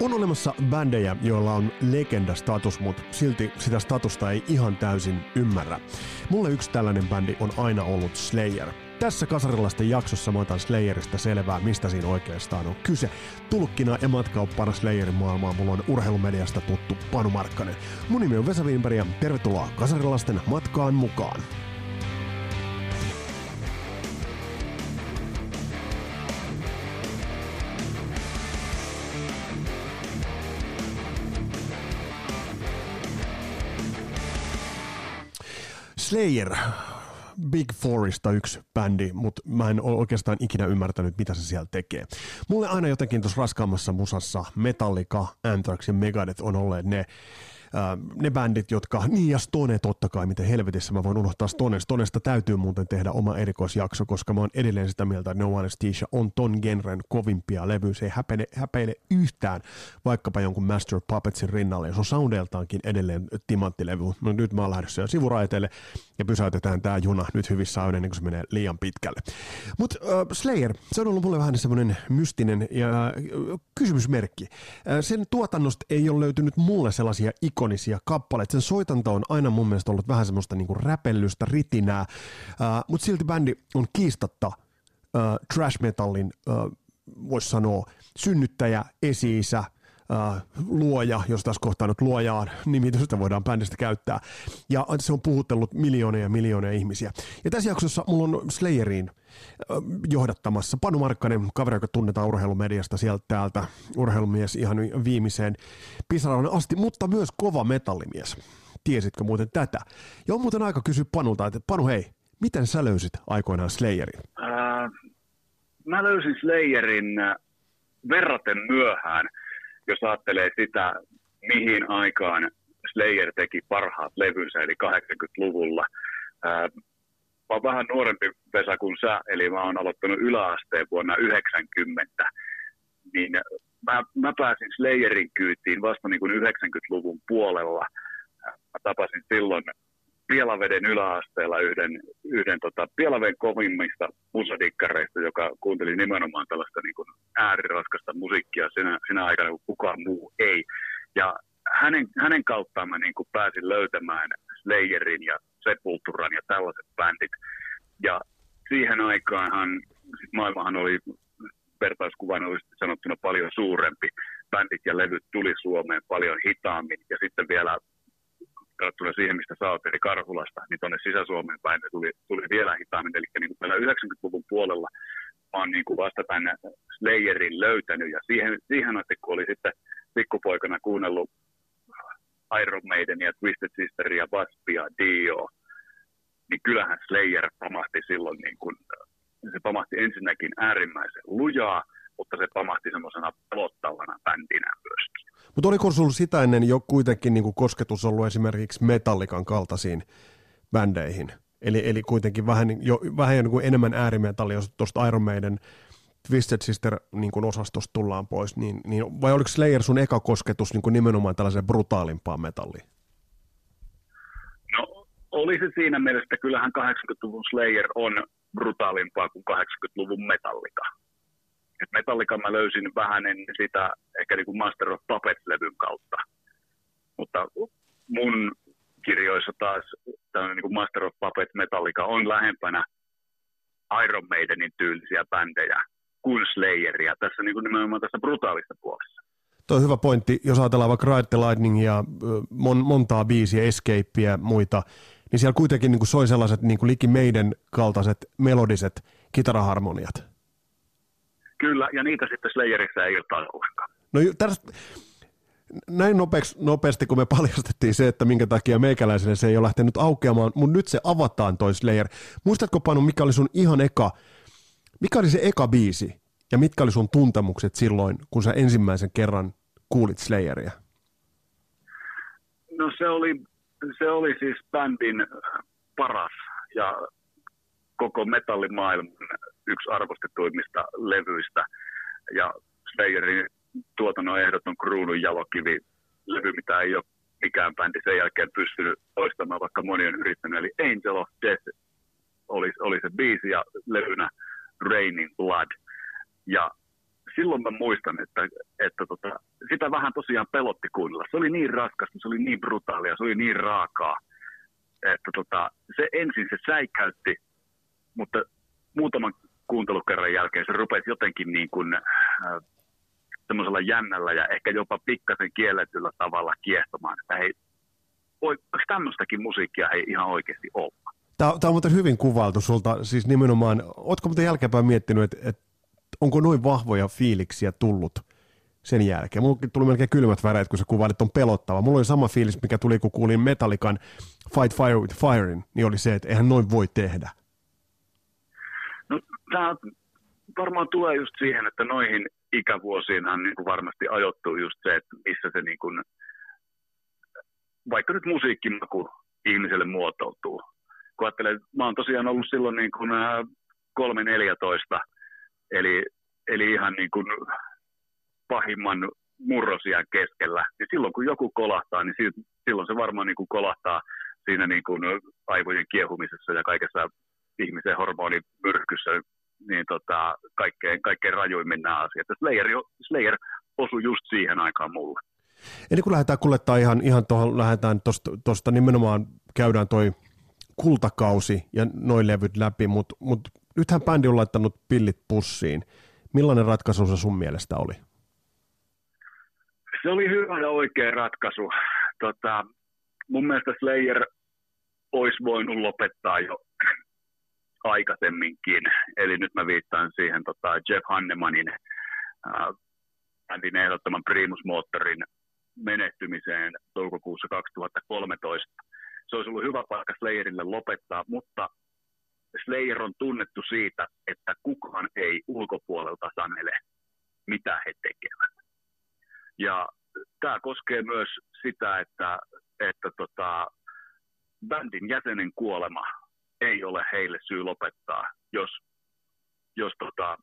On olemassa bändejä, joilla on legendastatus, mutta silti sitä statusta ei ihan täysin ymmärrä. Mulle yksi tällainen bändi on aina ollut Slayer. Tässä kasarilaisten jaksossa mä otan Slayerista selvää, mistä siinä oikeastaan on kyse. Tulkkina ja matkauppana Slayerin maailmaan mulla on urheilumediasta tuttu Panu Markkanen. Mun nimi on Vesa Wienberg ja tervetuloa kasarilaisten matkaan mukaan. Slayer, Big Fourista yksi bändi, mutta mä en ole oikeastaan ikinä ymmärtänyt, mitä se siellä tekee. Mulle aina jotenkin tuossa raskaammassa musassa Metallica, Anthrax ja Megadeth on olleet ne ne bändit, jotka, niin ja Stone totta kai, miten helvetissä mä voin unohtaa Stone. Stonesta täytyy muuten tehdä oma erikoisjakso, koska mä oon edelleen sitä mieltä, että No Anesthesia on ton genren kovimpia levyjä. Se ei häpeile, häpeile yhtään vaikkapa jonkun Master Puppetsin rinnalle, jos on soundeltaankin edelleen timanttilevy. No nyt mä oon lähdössä jo sivuraiteille ja pysäytetään tää juna nyt hyvissä ajoin ennen kuin se menee liian pitkälle. Mutta uh, Slayer, se on ollut mulle vähän semmoinen mystinen ja uh, kysymysmerkki. Uh, sen tuotannosta ei ole löytynyt mulle sellaisia ikonia, ikonisia kappaleita. Sen soitanto on aina mun mielestä ollut vähän semmoista niinku räpellystä, ritinää, uh, mutta silti bändi on kiistatta uh, trash metallin, uh, voisi sanoa, synnyttäjä, esi-isä, Uh, luoja, jos tässä kohtaa nyt luojaan nimitystä voidaan bändistä käyttää. Ja se on puhuttellut miljoonia ja miljoonia ihmisiä. Ja tässä jaksossa mulla on Slayeriin uh, johdattamassa Panu Markkanen, kaveri, joka tunnetaan urheilumediasta sieltä täältä, urheilumies ihan viimeiseen pisaran asti, mutta myös kova metallimies. Tiesitkö muuten tätä? Ja on muuten aika kysyä Panulta, että Panu hei, miten sä löysit aikoinaan Slayerin? Uh, mä löysin Slayerin verraten myöhään – jos ajattelee sitä, mihin aikaan Slayer teki parhaat levynsä, eli 80-luvulla. Ää, mä oon vähän nuorempi Vesa kuin sä, eli mä oon aloittanut yläasteen vuonna 90, niin mä, mä pääsin Slayerin kyytiin vasta niin kuin 90-luvun puolella. Mä tapasin silloin Pielaveden yläasteella yhden, yhden tota, Pielaven kovimmista musadikkareista, joka kuunteli nimenomaan tällaista niin kuin ääriraskasta musiikkia sinä, sinä aikana, kun kukaan muu ei. Ja hänen, hänen kauttaan mä niin kuin pääsin löytämään Slayerin ja Sepulturan ja tällaiset bändit. Ja siihen aikaanhan maailmahan oli vertauskuvanollisesti sanottuna paljon suurempi. Bändit ja levyt tuli Suomeen paljon hitaammin ja sitten vielä verrattuna siihen, mistä sä oot, eli Karhulasta, niin tuonne Sisä-Suomeen päin ne tuli, tuli vielä hitaammin. Eli niin kuin 90-luvun puolella mä oon niin kuin vasta tämän Slayerin löytänyt, ja siihen, siihen asti, kun oli sitten pikkupoikana kuunnellut Iron Maiden ja Twisted Sisteria, Waspia, Dio, niin kyllähän Slayer pamahti silloin, niin kuin, se pamahti ensinnäkin äärimmäisen lujaa, mutta se pamahti semmoisena pelottavana bändinä myöskin. Mutta oliko sinulla sitä ennen jo kuitenkin niin kuin kosketus ollut esimerkiksi Metallikan kaltaisiin bändeihin? Eli, eli kuitenkin vähän, jo, vähän niin kuin enemmän äärimetallia, jos tuosta Iron Maiden Twisted Sister niin kuin osastosta tullaan pois, niin, niin, vai oliko Slayer sun eka kosketus niin kuin nimenomaan tällaiseen brutaalimpaan metalliin? No oli se siinä mielessä, että kyllähän 80-luvun Slayer on brutaalimpaa kuin 80-luvun Metallica. Et Metallica mä löysin vähän ennen sitä ehkä niin kuin Master of Puppets-levyn kautta. Mutta mun kirjoissa taas tämmöinen niin Master of Puppets Metallica on lähempänä Iron Maidenin tyylisiä bändejä kuin Slayeria tässä niin kuin nimenomaan tässä brutaalissa puolessa. Tuo on hyvä pointti, jos ajatellaan vaikka Ride the Lightning ja mon, montaa biisiä, Escapea ja muita, niin siellä kuitenkin niin kuin soi sellaiset niin kuin liki meidän kaltaiset melodiset kitaraharmoniat. Kyllä, ja niitä sitten Slayerissa ei ole ollenkaan. No tästä, näin nopeasti, nopeasti, kun me paljastettiin se, että minkä takia meikäläiselle se ei ole lähtenyt aukeamaan, mutta nyt se avataan toi Slayer. Muistatko Panu, mikä oli sun ihan eka, mikä oli se eka biisi ja mitkä oli sun tuntemukset silloin, kun sä ensimmäisen kerran kuulit Slayeria? No se oli, se oli siis bändin paras ja koko metallimaailman yksi arvostetuimmista levyistä. Ja Slayerin tuotannon ehdoton kruunun jalokivi, levy, mitä ei ole mikään bändi sen jälkeen pystynyt toistamaan, vaikka moni on yrittänyt. Eli Angel of Death oli, oli se biisi ja levynä Raining Blood. Ja silloin mä muistan, että, että tota, sitä vähän tosiaan pelotti kuunnella. Se oli niin raskas, se oli niin brutaalia, se oli niin raakaa, että tota, se ensin se säikäytti, mutta muutaman kuuntelukerran jälkeen se rupesi jotenkin niin kuin, äh, semmoisella jännällä ja ehkä jopa pikkasen kielletyllä tavalla kiehtomaan, että hei, voiko tämmöistäkin musiikkia hei ihan oikeasti olla? Tämä, tämä on muuten hyvin kuvailtu sulta, siis nimenomaan, ootko muuten jälkeenpäin miettinyt, että, että onko noin vahvoja fiiliksiä tullut sen jälkeen? Mulla tuli melkein kylmät väreet, kun sä kuvailit on pelottava. Mulla oli sama fiilis, mikä tuli, kun kuulin Metallican Fight Fire with Firein, niin oli se, että eihän noin voi tehdä. Tämä varmaan tulee just siihen, että noihin ikävuosiinhan niin kuin varmasti ajoittuu just se, että missä se niin kuin, vaikka nyt musiikkimaku ihmiselle muotoutuu. Kun ajattelee, mä oon tosiaan ollut silloin niin kuin 3-14, eli, eli ihan niin kuin pahimman murrosian keskellä. Ja silloin kun joku kolahtaa, niin silloin se varmaan niin kuin kolahtaa siinä niin kuin aivojen kiehumisessa ja kaikessa ihmisen hormonimyrkyssä niin tota, kaikkein, kaikkein rajuimmin nämä asiat. Slayer, Slayer osui just siihen aikaan mulle. Eli kun lähdetään kuljettaa ihan, ihan tuohon, lähdetään tuosta nimenomaan, käydään toi kultakausi ja noin levyt läpi, mutta mut, nythän bändi on laittanut pillit pussiin. Millainen ratkaisu se sun mielestä oli? Se oli hyvä ja oikea ratkaisu. Tota, mun mielestä Slayer olisi voinut lopettaa jo aikaisemminkin. Eli nyt mä viittaan siihen tota Jeff Hannemanin äh, ehdottoman Primus-moottorin menehtymiseen toukokuussa 2013. Se olisi ollut hyvä paikka Slayerille lopettaa, mutta Slayer on tunnettu siitä, että kukaan ei ulkopuolelta sanele, mitä he tekevät. Ja tämä koskee myös sitä, että, että tota, bändin jäsenen kuolema heille syy lopettaa, jos, jos tota,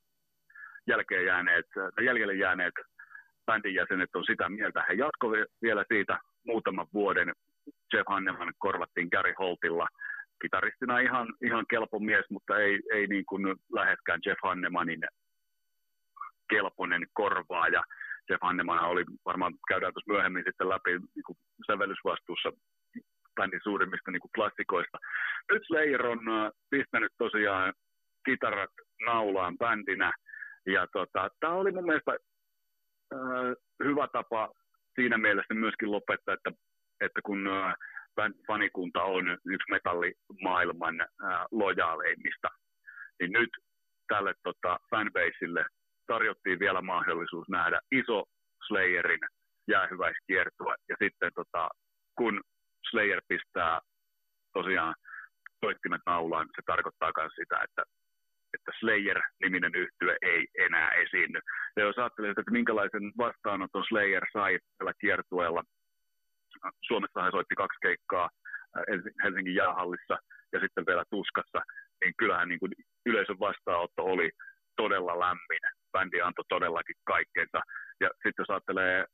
jälkeen jääneet, jäljelle jääneet bändin jäsenet on sitä mieltä. He jatkoivat vielä siitä muutaman vuoden. Jeff Hanneman korvattiin Gary Holtilla. Kitaristina ihan, ihan kelpo mies, mutta ei, ei niin kuin läheskään Jeff Hannemanin kelpoinen korvaaja. Jeff Hanneman oli, varmaan käydään tuossa myöhemmin sitten läpi niin kuin sävellysvastuussa bändin suurimmista niin kuin klassikoista. Nyt Slayer on äh, tosiaan kitarat naulaan bändinä, ja tota, tämä oli mun mielestä äh, hyvä tapa siinä mielessä myöskin lopettaa, että, että kun äh, fanikunta on yksi metallimaailman äh, lojaaleimmista, niin nyt tälle tota, fanbaseille tarjottiin vielä mahdollisuus nähdä iso Slayerin jäähyväiskiertue, ja sitten tota, kun Slayer pistää tosiaan soittimet naulaan, se tarkoittaa myös sitä, että, että Slayer-niminen yhtye ei enää esiinny. Ja jos ajattelee, että minkälaisen vastaanoton Slayer sai tällä kiertueella, Suomessa hän soitti kaksi keikkaa äh, Helsingin jäähallissa ja sitten vielä Tuskassa, niin kyllähän niin kuin yleisön vastaanotto oli todella lämmin. Bändi antoi todellakin kaikkeensa. Ja sitten jos ajattelee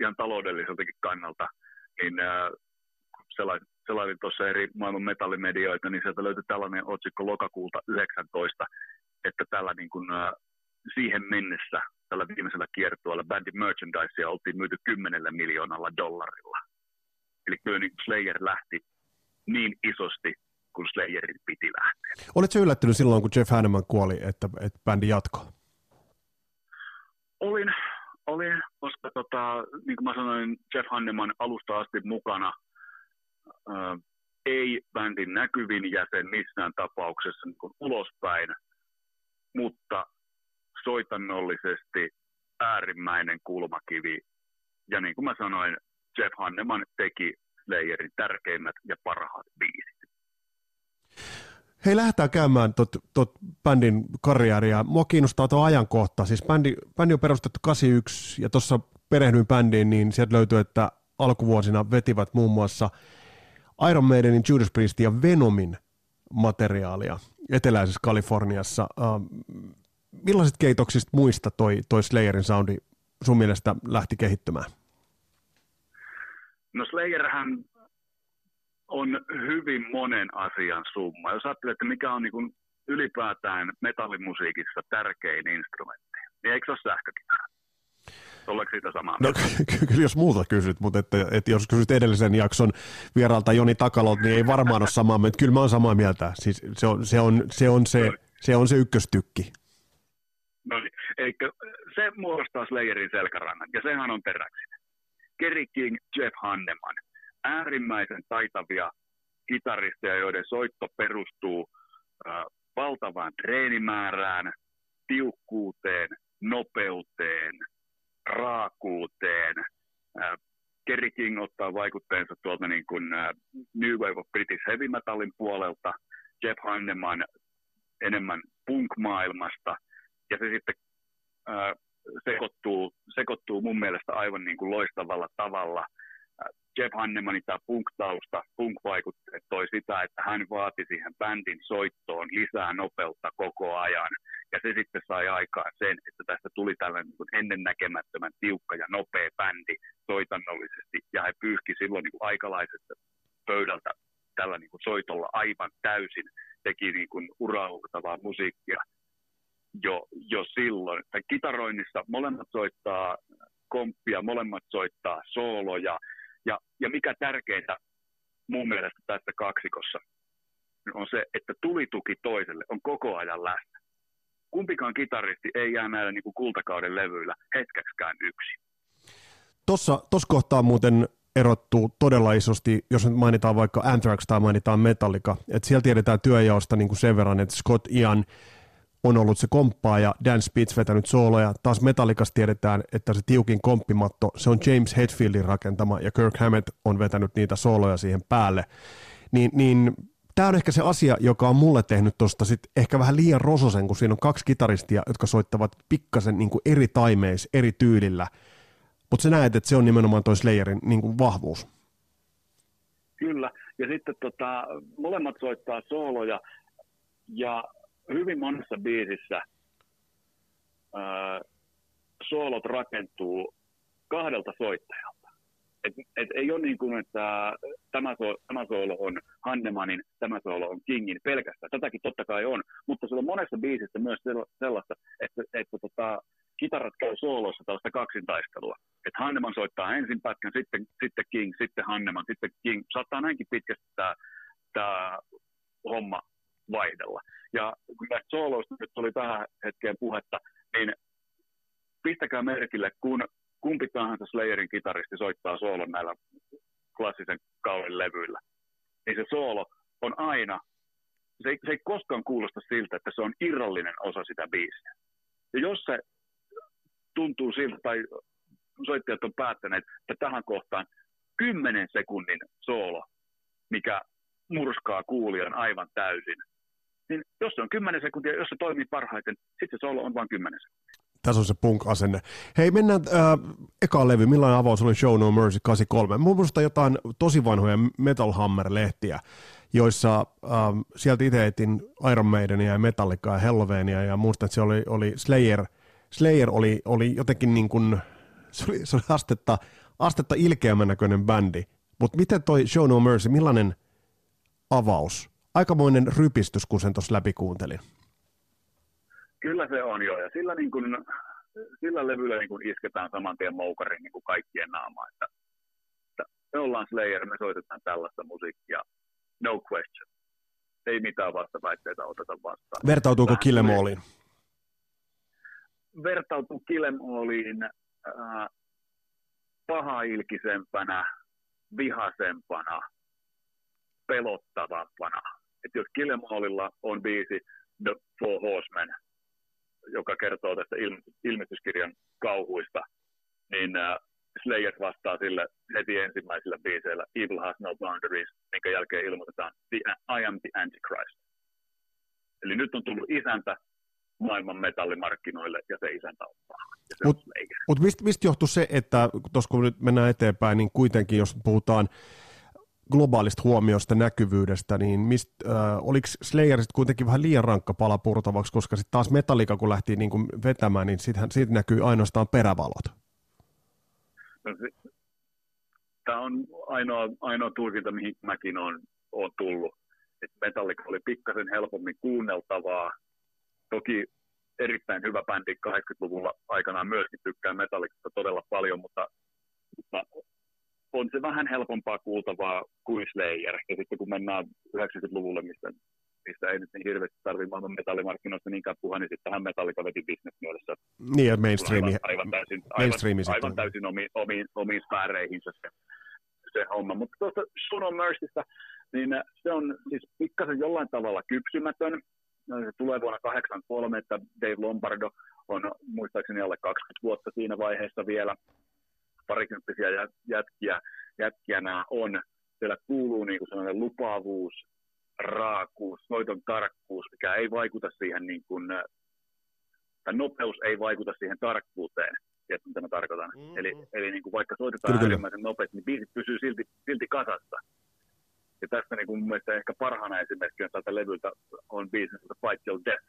ihan taloudelliseltakin kannalta, niin äh, selailin, selailin tuossa eri maailman metallimedioita, niin sieltä löytyi tällainen otsikko lokakuulta 19, että tällä niin kuin, äh, siihen mennessä tällä viimeisellä kiertueella bändin merchandisea oltiin myyty 10 miljoonalla dollarilla. Eli kyllä niin Slayer lähti niin isosti, kun Slayerin piti lähteä. Olitko yllättynyt silloin, kun Jeff Hanneman kuoli, että, että bändi jatkoi? Olin, oli, koska tota, niin kuin mä sanoin, Jeff Hanneman alusta asti mukana, ää, ei bändin näkyvin jäsen missään tapauksessa niin kuin ulospäin, mutta soitannollisesti äärimmäinen kulmakivi. Ja niin kuin mä sanoin, Jeff Hanneman teki Slayerin tärkeimmät ja parhaat biisit. Hei, lähdetään käymään tot, tot bändin karjääriä. Mua kiinnostaa tuo ajankohta. Siis bändi, bändi on perustettu 81 ja tuossa perehdyin bändiin, niin sieltä löytyy, että alkuvuosina vetivät muun muassa Iron Maidenin, Judas Priestin ja Venomin materiaalia eteläisessä Kaliforniassa. Uh, millaiset keitoksista muista toi, toi Slayerin soundi sun mielestä lähti kehittymään? No Slayerhän on hyvin monen asian summa. Jos ajattelee, että mikä on niin kuin ylipäätään metallimusiikissa tärkein instrumentti, niin eikö se ole sähkökitara? Oletko siitä samaa No kyllä jos muuta kysyt, mutta että, että jos kysyt edellisen jakson vieraalta Joni Takalot, niin ei varmaan ole samaa mieltä. Kyllä mä oon samaa mieltä. Siis se, on, se, on, se, on se, se on se ykköstykki. No niin, eikö, se muodostaa Slayerin selkärangan, ja sehän on peräksinen. Kerry King, Jeff Hanneman, äärimmäisen taitavia kitaristeja, joiden soitto perustuu äh, valtavaan treenimäärään, tiukkuuteen, nopeuteen, raakuuteen. Äh, Kerry King ottaa vaikutteensa tuolta niin kuin, äh, New Wave of British Heavy Metalin puolelta, Jeff Hanneman enemmän punk-maailmasta, ja se sitten äh, sekoittuu, sekoittuu mun mielestä aivan niin kuin loistavalla tavalla. Jeff Hannemanin tämä punk-tausta, punk-vaikutteet toi sitä, että hän vaati siihen bändin soittoon lisää nopeutta koko ajan. Ja se sitten sai aikaan sen, että tästä tuli tällainen niin ennennäkemättömän tiukka ja nopea bändi soitannollisesti. Ja he pyyhki silloin niin kuin aikalaisesta pöydältä tällä niin kuin soitolla aivan täysin. Teki niin kuin urauhtavaa musiikkia jo, jo silloin. Tai kitaroinnissa molemmat soittaa komppia, molemmat soittaa sooloja. Ja, ja mikä tärkeintä mun mielestä tässä kaksikossa on se, että tulituki toiselle on koko ajan läsnä. Kumpikaan kitaristi ei jää näillä niin kuin kultakauden levyillä hetkäksikään yksin. Tuossa kohtaa muuten erottuu todella isosti, jos nyt mainitaan vaikka Anthrax tai mainitaan Metallica, että siellä tiedetään työjaosta niin kuin sen verran, että Scott Ian – on ollut se komppaa ja Dan Spitz vetänyt sooloja. Taas Metallicasta tiedetään, että se tiukin komppimatto, se on James Hetfieldin rakentama ja Kirk Hammett on vetänyt niitä sooloja siihen päälle. Niin, niin tämä on ehkä se asia, joka on mulle tehnyt tuosta ehkä vähän liian rososen, kun siinä on kaksi kitaristia, jotka soittavat pikkasen niin eri taimeis, eri tyylillä. Mutta sä näet, että se on nimenomaan toi Slayerin niin vahvuus. Kyllä, ja sitten tota, molemmat soittaa sooloja, ja hyvin monessa biisissä ää, soolot rakentuu kahdelta soittajalta. Et, et ei ole niin kuin, että tämä, so, tämä soolo on Hannemanin, tämä soolo on Kingin pelkästään. Tätäkin totta kai on, mutta se on monessa biisissä myös sellaista, että, että tota, kitarat käy sooloissa tällaista kaksintaistelua. Että Hanneman soittaa ensin pätkän, sitten, sitten King, sitten Hanneman, sitten King. Saattaa näinkin pitkästi tämä, tämä homma vaihdella. Ja kun näistä sooloista nyt tuli tähän hetkeen puhetta, niin pistäkää merkille, kun kumpi tahansa Slayerin kitaristi soittaa soolon näillä klassisen kauden levyillä, niin se soolo on aina, se ei, se ei koskaan kuulosta siltä, että se on irrallinen osa sitä biisiä. Ja jos se tuntuu siltä, tai soittajat on päättäneet, että tähän kohtaan 10 sekunnin soolo, mikä murskaa kuulijan aivan täysin, niin jos se on 10 sekuntia, jos se toimii parhaiten, sitten se solo on vain 10 sekuntia. Tässä on se punk-asenne. Hei, mennään äh, ekaan levy. Millainen avaus oli Show No Mercy 83? Mun jotain tosi vanhoja Metal Hammer-lehtiä, joissa äh, sieltä itse etin Iron Maidenia ja Metallicaa ja Hellowenia ja muistan, että se oli, oli Slayer. Slayer oli, oli jotenkin niin kuin, se oli, se oli astetta, astetta ilkeämmän näköinen bändi. Mutta miten toi Show No Mercy, millainen avaus aikamoinen rypistys, kun sen tuossa läpi kuuntelin. Kyllä se on jo, ja sillä, niin kun, sillä levyllä niin kun isketään saman tien moukarin niin kaikkien naamaan, että, että me ollaan Slayer, me soitetaan tällaista musiikkia, no question. Ei mitään vastaväitteitä oteta vastaan. Vertautuuko Killemoliin? Vertautuu Killemoliin äh, pahailkisempänä, vihasempana, pelottavampana että jos Killemallilla on biisi The Four Horsemen, joka kertoo tästä ilmestyskirjan kauhuista, niin äh, Slayer vastaa sille heti ensimmäisillä biiseillä Evil has no boundaries, minkä jälkeen ilmoitetaan the, I am the Antichrist. Eli nyt on tullut isäntä maailman metallimarkkinoille ja se isäntä on paha. Mutta mut mistä mist johtuu se, että tuossa kun nyt mennään eteenpäin, niin kuitenkin jos puhutaan globaalista huomiosta, näkyvyydestä, niin mist, äh, oliko Slayer sitten kuitenkin vähän liian rankka pala purtavaksi, koska sitten taas Metallica, kun lähti niin kuin vetämään, niin siitä, siitä näkyy ainoastaan perävalot. No, Tämä on ainoa, ainoa tulkinta, mihin mäkin olen, olen tullut. että Metallica oli pikkasen helpommin kuunneltavaa. Toki erittäin hyvä bändi 80-luvulla aikanaan myöskin tykkää Metallicasta todella paljon, mutta, mutta on se vähän helpompaa kuultavaa kuin Slayer. Ja sitten kun mennään 90-luvulle, mistä, mistä ei nyt niin hirveästi tarvitse maailman metallimarkkinoista niinkään puhua, niin sittenhän Metallica veti mielessä. Niin, ja mainstreami. Aivan, aivan täysin, aivan, aivan täysin omiin, omiin, omiin sfääreihinsä se, se homma. Mutta tuosta Son of Mercystä, niin se on siis pikkasen jollain tavalla kypsymätön. Se tulee vuonna 83, että Dave Lombardo on muistaakseni alle 20 vuotta siinä vaiheessa vielä parikymppisiä jätkiä, jätkiä nämä on. Siellä kuuluu niin kuin sellainen lupaavuus, raakuus, soiton tarkkuus, mikä ei vaikuta siihen, niin kuin, tai nopeus ei vaikuta siihen tarkkuuteen. Tiedätkö, mitä mä tarkoitan? Mm-hmm. Eli, eli niin kuin vaikka soitetaan äärimmäisen nopeasti, niin biisit pysyy silti, silti kasassa. Ja tästä niin kuin mun mielestä ehkä parhaana esimerkkinä tältä levyltä on biisi Fight Till Death,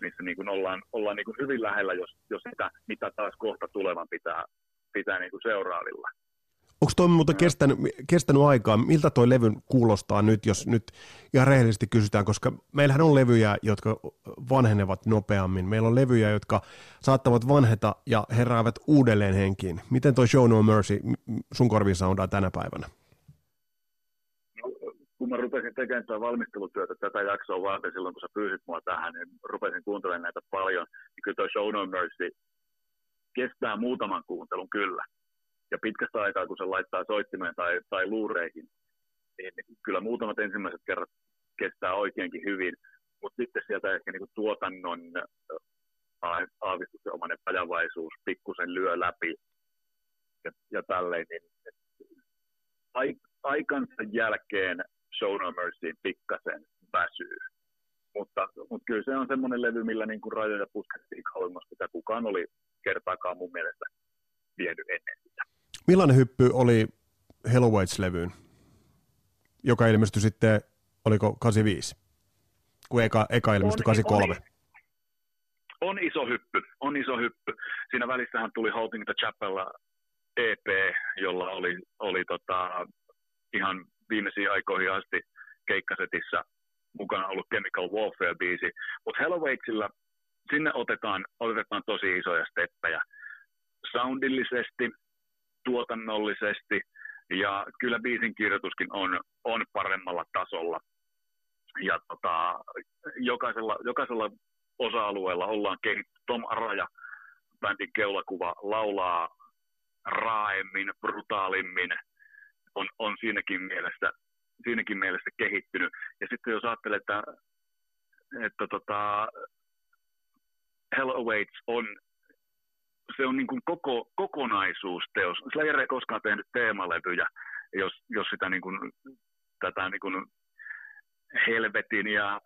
missä niin kuin ollaan, ollaan niin kuin hyvin lähellä, jos, jos sitä, mitä taas kohta tulevan pitää, pitää niin kuin seuraavilla. Onko toi muuten kestänyt, kestänyt aikaa? Miltä toi levy kuulostaa nyt, jos nyt ihan rehellisesti kysytään, koska meillähän on levyjä, jotka vanhenevat nopeammin. Meillä on levyjä, jotka saattavat vanheta ja heräävät uudelleen henkiin. Miten toi Show No Mercy sun korviin soundaa tänä päivänä? Kun mä rupesin tekemään tätä valmistelutyötä tätä jaksoa varten silloin, kun sä pyysit mua tähän, niin rupesin kuuntelemaan näitä paljon. Niin kyllä toi Show No Mercy kestää muutaman kuuntelun kyllä. Ja pitkästä aikaa, kun se laittaa soittimeen tai, tai luureihin, niin kyllä muutamat ensimmäiset kerrat kestää oikeinkin hyvin. Mutta sitten sieltä ehkä niinku tuotannon aavistuksen omainen pajavaisuus pikkusen lyö läpi ja, ja tälleen, niin aikansa jälkeen Show No Mercyin pikkasen väsyy. Mutta, mutta kyllä se on semmoinen levy, millä niin kuin rajoja puskettiin kauemmas, mitä kukaan oli kertaakaan mun mielestä vienyt ennen sitä. Millainen hyppy oli Hello Waits-levyyn, joka ilmestyi sitten, oliko 85, kun eka, eka ilmestyi 83? On, on iso hyppy, on iso hyppy. Siinä välissähän tuli Holding the Chapel EP, jolla oli, oli tota, ihan viimeisiin aikoihin asti keikkasetissä mukana ollut Chemical Warfare-biisi, mutta Hellowaiksilla sinne otetaan, otetaan tosi isoja steppejä soundillisesti, tuotannollisesti ja kyllä biisin kirjoituskin on, on paremmalla tasolla. Ja tota, jokaisella, jokaisella osa-alueella ollaan kehitty. Tom Araja, bändin keulakuva, laulaa raaemmin, brutaalimmin, on, on siinäkin, mielessä, siinäkin mielessä kehittynyt. Ja sitten jos ajattelee, että, että tota, Hell Awaits on, se on niin kuin koko, kokonaisuusteos. Slayer ei koskaan tehnyt teemalevyjä, jos, jos sitä niin kuin, tätä niin kuin helvetin ja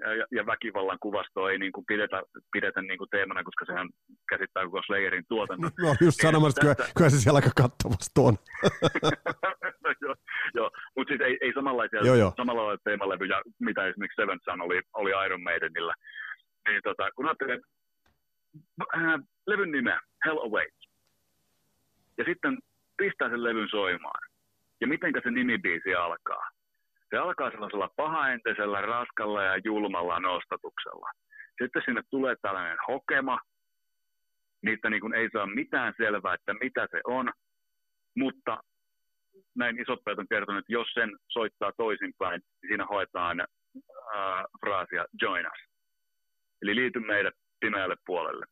ja, ja väkivallan kuvasto ei niin kuin pidetä, pidetä niin kuin teemana, koska sehän käsittää koko Slayerin tuotannon. No just sanomassa, että kyllä, kyllä se siellä aika kattavasti on. no, joo, joo. mutta siis ei, ei samanlaisia, joo, joo. samanlaisia teemalevyjä, mitä esimerkiksi Seven Sun oli, oli Iron Maidenillä. Niin tota, kun ajattelee äh, levyn nimeä, Hell Awaits, ja sitten pistää sen levyn soimaan, ja mitenkä se nimibiisi alkaa, se alkaa sellaisella pahaenteisellä, raskalla ja julmalla nostatuksella. Sitten sinne tulee tällainen hokema, niitä niin ei saa mitään selvää, että mitä se on, mutta näin isot pojat on kertonut, että jos sen soittaa toisinpäin, niin siinä hoetaan äh, fraasia join us. Eli liity meidät pimeälle puolelle.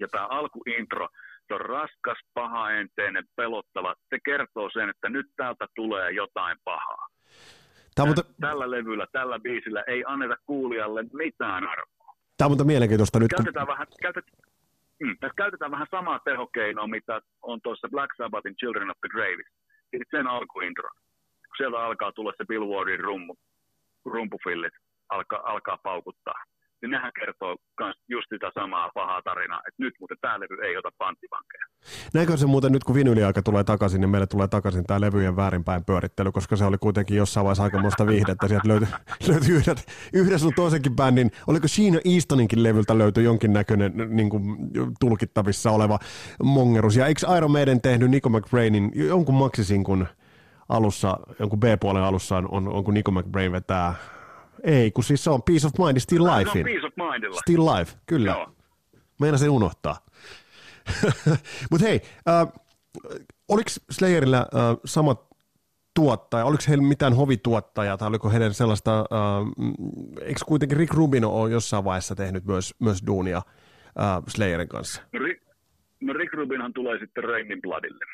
Ja tämä alkuintro, se on raskas, pahaenteinen, pelottava. Se kertoo sen, että nyt täältä tulee jotain pahaa. Tämä mutta... Tällä levyllä, tällä biisillä ei anneta kuulijalle mitään arvoa. Tämä on mutta mielenkiintoista nyt. Käytetään, kun... vähän, käytet... mm, tässä käytetään vähän samaa tehokeinoa, mitä on tuossa Black Sabbathin Children of the Grave. Sitten sen alkuintro. Kun sieltä alkaa tulla se Bill Wardin rummu, rumpufillit, alkaa, alkaa paukuttaa niin nehän kertoo myös just sitä samaa pahaa tarinaa, että nyt muuten tämä levy ei ota panttivankeja. Näinkö se muuten nyt kun vinyliaika tulee takaisin, niin meille tulee takaisin tämä levyjen väärinpäin pyörittely, koska se oli kuitenkin jossain vaiheessa aikamoista viihdettä. Sieltä löytyi, löytyi yhden, yhden sun toisenkin bändin, oliko siinä Eastoninkin levyltä löytyi jonkinnäköinen niin kuin, tulkittavissa oleva mongerus. Ja eikö Iron Maiden tehnyt Nico McBrainin jonkun maksisinkun alussa, jonkun B-puolen alussa on, on, on kun Nico McBrain vetää, ei, kun siis se on Peace of Mind, Still Life. Se on Peace of Mindilla. Still Life, kyllä. Joo. Meinasin unohtaa. Mutta hei, äh, oliko Slayerillä äh, samat tuottaja, oliko heillä mitään hovituottajaa tai oliko heidän sellaista, äh, eikö kuitenkin Rick Rubin ole jossain vaiheessa tehnyt myös, myös duunia äh, Slayerin kanssa? No Rick, no Rick Rubinhan tulee sitten Rainin Bloodille.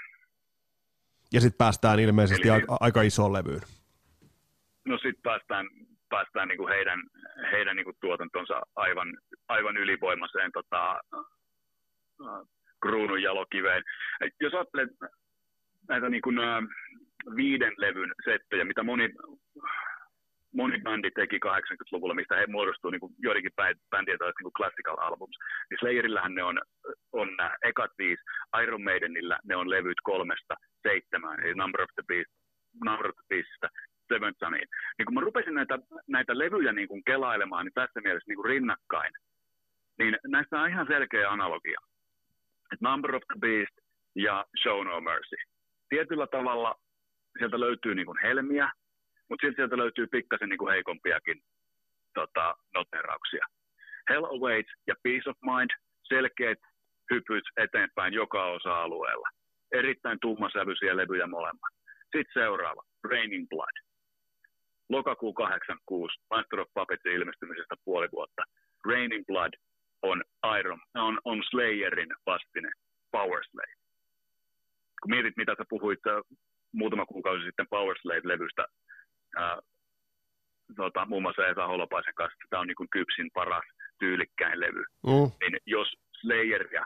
Ja sitten päästään ilmeisesti Eli, aika, aika isoon levyyn. No sitten päästään, päästään niinku heidän, heidän niinku tuotantonsa aivan, aivan ylivoimaiseen tota, kruunun jalokiveen. Jos ajattelet näitä niinku, äh, viiden levyn settejä, mitä moni, moni bändi teki 80-luvulla, mistä he muodostuu niin kuin joidenkin bändien tai niin classical albums. Niin Slayerillähän ne on, on nämä ekat viisi, Iron Maidenillä ne on levyt kolmesta seitsemään, eli Number of the Beast, Number of the Beastista Seven Suniin. Niin kun mä rupesin näitä, näitä levyjä niin kuin kelailemaan, niin tässä mielessä niin kuin rinnakkain, niin näistä on ihan selkeä analogia. Et Number of the Beast ja Show No Mercy. Tietyllä tavalla sieltä löytyy niin kuin helmiä, mutta sitten sieltä löytyy pikkasen niin heikompiakin tota, noterauksia. Hell Awaits ja Peace of Mind, selkeät hypyt eteenpäin joka osa-alueella. Erittäin tummasävyisiä levyjä molemmat. Sitten seuraava, Raining Blood. Lokakuu 86, Master of Puppetsin ilmestymisestä puoli vuotta. Raining Blood on, Iron, on, on Slayerin vastine, Power Slave. Kun mietit, mitä sä puhuit muutama kuukausi sitten Power Slave-levystä ää, tota, muun muassa Esa Holopaisen kanssa, että tämä on niin kypsin paras tyylikkäin levy. Mm. Niin jos Slayeria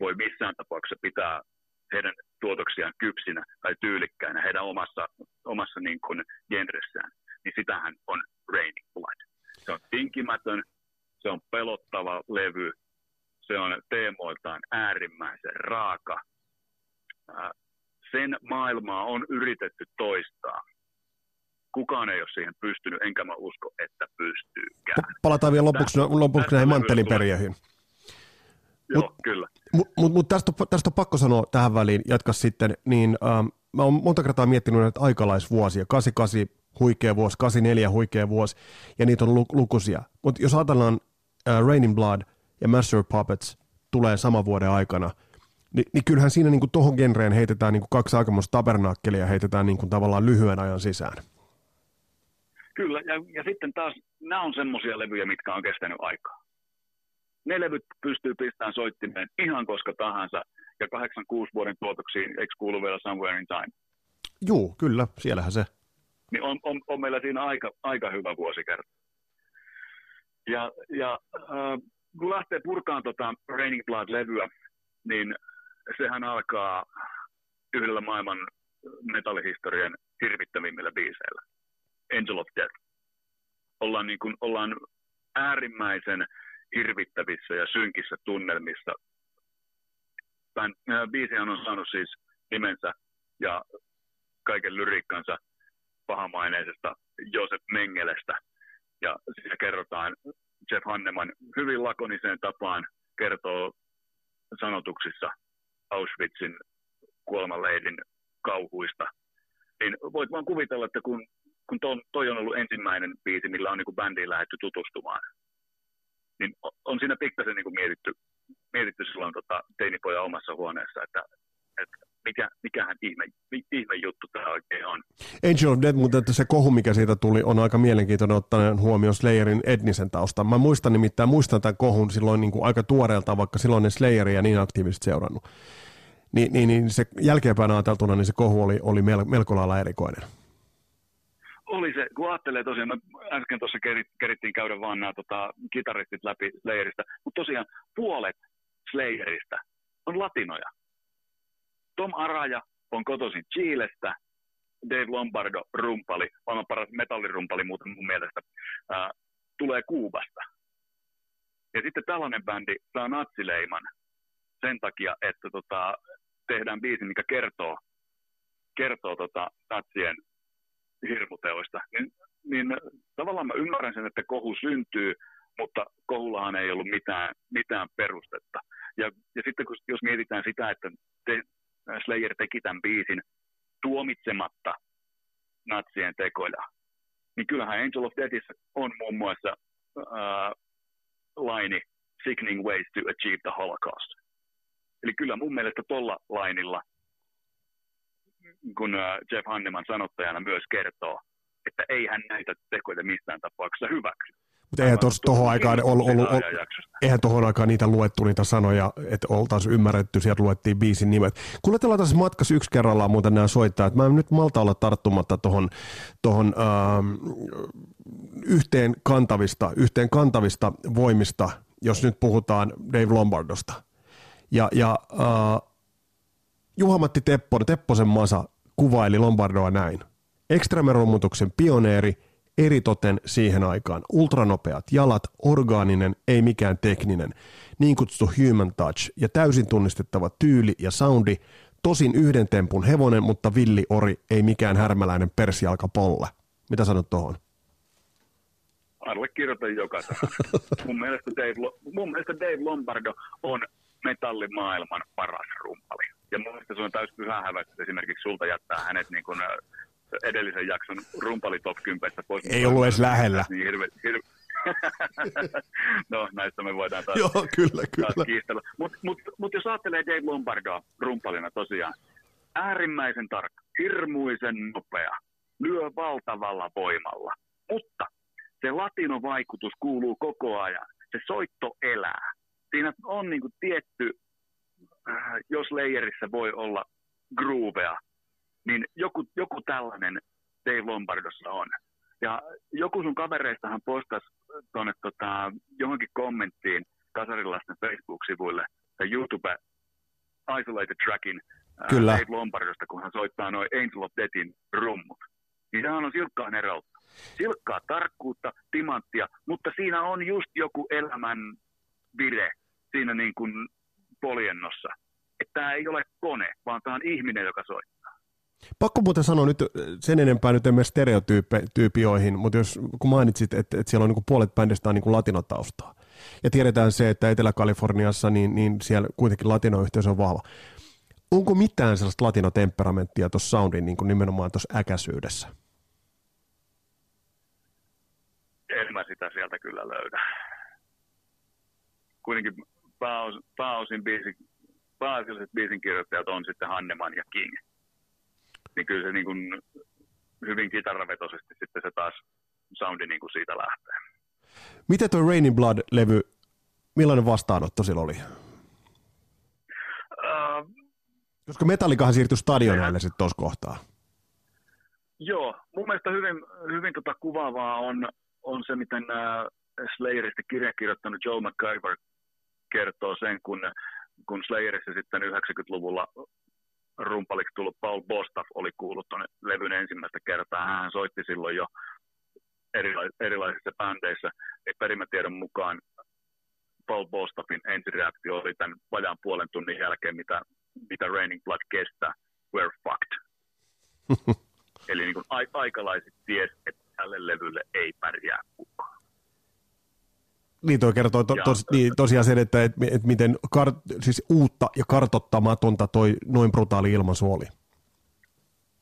voi missään tapauksessa pitää heidän tuotoksiaan kypsinä tai tyylikkäinä heidän omassa, omassa niin kuin genressään, niin sitähän on Raining Blood. Se on tinkimätön, se on pelottava levy, se on teemoiltaan äärimmäisen raaka, sen maailmaa on yritetty toistaa. Kukaan ei ole siihen pystynyt, enkä mä usko, että pystyykään. Palataan vielä lopuksi, lopuksi näihin manttelinperiöihin. Joo, mut, kyllä. Mutta mut, mut tästä, tästä on pakko sanoa tähän väliin, jatka sitten, niin ähm, mä oon monta kertaa miettinyt näitä aikalaisvuosia, 88 huikea vuosi, 84 huikea vuosi, ja niitä on lukuisia. Mutta jos ajatellaan äh, Raining Blood ja Master of Puppets tulee saman vuoden aikana – Ni, niin kyllähän siinä niin tuohon genreen heitetään niin kuin kaksi aikamoista tabernakkelia heitetään niin kuin tavallaan lyhyen ajan sisään. Kyllä, ja, ja sitten taas nämä on semmoisia levyjä, mitkä on kestänyt aikaa. Ne levyt pystyy pistämään soittimeen ihan koska tahansa, ja 86 vuoden tuotoksiin, eikö kuulu vielä Somewhere in Time? Juu, kyllä, siellähän se. Niin on, on, on meillä siinä aika, aika hyvä vuosikerta. Ja, ja äh, kun lähtee purkaan tota Raining Blood-levyä, niin sehän alkaa yhdellä maailman metallihistorian hirvittävimmillä biiseillä. Angel of Death. Ollaan, niin kuin, ollaan äärimmäisen hirvittävissä ja synkissä tunnelmissa. Tämän äh, biisihän on saanut siis nimensä ja kaiken lyriikkansa pahamaineisesta Josep Mengelestä. Ja siinä kerrotaan Jeff Hanneman hyvin lakoniseen tapaan kertoo sanotuksissa Auschwitzin kuolemanleirin kauhuista, niin voit vaan kuvitella, että kun, kun ton, toi on ollut ensimmäinen biisi, millä on niin kuin bändiin lähdetty tutustumaan, niin on siinä pikkasen niin kuin mietitty, mietitty silloin tota, teinipoja omassa huoneessa, että, että mikä, mikähän ihme, ihme juttu tämä oikein on. Angel of Death, mutta että se kohu, mikä siitä tuli, on aika mielenkiintoinen ottaen huomioon Slayerin etnisen taustan. Mä muistan nimittäin, muistan tämän kohun silloin niin kuin aika tuoreelta, vaikka silloin ne Slayeria niin aktiivisesti seurannut. Ni, niin, niin se jälkeenpäin ajateltuna, niin se kohu oli, oli melko lailla erikoinen. Oli se, kun ajattelee tosiaan, me äsken tuossa kerittiin käydä vaan nämä tota, kitaristit läpi Slayerista, mutta tosiaan puolet Slayerista on latinoja Tom Araja on kotoisin Chilestä, Dave Lombardo rumpali, maailman paras metallirumpali muuten mun mielestä, ää, tulee Kuubasta. Ja sitten tällainen bändi saa natsileiman sen takia, että tota, tehdään biisi, mikä kertoo, kertoo tota, natsien hirmuteoista. Niin, niin tavallaan mä ymmärrän sen, että kohu syntyy, mutta kohullahan ei ollut mitään, mitään perustetta. Ja, ja sitten kun, jos mietitään sitä, että te, Slayer teki tämän biisin tuomitsematta natsien tekoja, niin kyllähän Angel of Deathissä on muun muassa uh, laini Sickening Ways to Achieve the Holocaust. Eli kyllä mun mielestä tuolla lainilla, kun Jeff Hanneman sanottajana myös kertoo, että ei hän näitä tekoja missään tapauksessa hyväksy. Eihän tuohon aikaan ollut, ollut, ollut, eihän tuohon aikaan niitä luettu niitä sanoja, että oltaisiin ymmärretty, sieltä luettiin biisin nimet. Kuljetellaan tässä matkassa yksi kerrallaan muuten nämä soittajat. Mä en nyt malta olla tarttumatta tuohon tohon, ähm, yhteen, kantavista, yhteen kantavista voimista, jos nyt puhutaan Dave Lombardosta. Ja, ja äh, Juha-Matti Tepponen, Tepposen Masa kuvaili Lombardoa näin. Ekstremerummutuksen pioneeri – eritoten siihen aikaan. Ultranopeat jalat, orgaaninen, ei mikään tekninen, niin kutsuttu human touch ja täysin tunnistettava tyyli ja soundi, tosin yhden tempun hevonen, mutta villi ori, ei mikään härmäläinen persialkapolle. Mitä sanot tuohon? Allekirjoitan joka mun, mielestä Dave, mun mielestä Dave Lombardo on metallimaailman paras rumpali. Ja mun mielestä se on täysin pyhä hävästä esimerkiksi sulta jättää hänet niin kuin edellisen jakson rumpali top 10 pois. Ei ollut edes lähellä. Niin hirve, hirve. no, näistä me voidaan taas, Joo, kyllä, kyllä. taas kiistellä. Mutta mut, mut jos ajattelee Dave Lombardoa rumpalina tosiaan, äärimmäisen tarkka, hirmuisen nopea, lyö valtavalla voimalla, mutta se latinovaikutus kuuluu koko ajan. Se soitto elää. Siinä on niin kuin tietty, äh, jos leijerissä voi olla groovea, niin joku, joku tällainen Dave Lombardossa on. Ja joku sun kavereistahan postasi tuonne tota, johonkin kommenttiin Kasarilasten Facebook-sivuille tai YouTube Isolated Trackin Kyllä. Dave Lombardosta, kun hän soittaa noin Angel of Deathin rummut. Niin sehän on silkkaa neroutta. Silkkaa tarkkuutta, timanttia, mutta siinä on just joku elämän vire siinä niin kuin poljennossa. Että tämä ei ole kone, vaan tämä on ihminen, joka soittaa. Pakko muuten sanoa nyt sen enempää nyt emme stereotyypioihin, mutta jos, kun mainitsit, että, että siellä on niin puolet bändistä on niin latinotaustaa, ja tiedetään se, että Etelä-Kaliforniassa niin, niin siellä kuitenkin latinoyhteisö on vahva. Onko mitään sellaista latinotemperamenttia tuossa soundin niin kuin nimenomaan tuossa äkäisyydessä? En mä sitä sieltä kyllä löydä. Kuitenkin pääosin, pääosin biisin, biisinkirjoittajat on sitten Hanneman ja King niin kyllä se niin kuin hyvin kitaravetoisesti sitten se taas soundi niin kuin siitä lähtee. Miten tuo Raining Blood-levy, millainen vastaanotto sillä oli? Uh, Koska Metallikahan siirtyi stadioneille sitten tuossa kohtaa. Joo, mun mielestä hyvin, hyvin tota kuvaavaa on, on se, miten Slayerista kirjakirjoittanut Joe McIver kertoo sen, kun, kun Slayerissa sitten 90-luvulla rumpaliksi tullut Paul Bostaff oli kuullut tuonne levyn ensimmäistä kertaa. Hän soitti silloin jo erilaisissa bändeissä. Ja perimätiedon mukaan Paul Bostaffin ensireaktio oli tämän vajaan puolen tunnin jälkeen, mitä, mitä Raining Blood kestää. We're fucked. Eli niin kuin aikalaiset ties, että tälle levylle ei pärjää kukaan. Niin toi kertoo to, tos, niin, tosiaan sen, että et, et miten kar, siis uutta ja kartottamatonta toi noin brutaali ilmansuoli.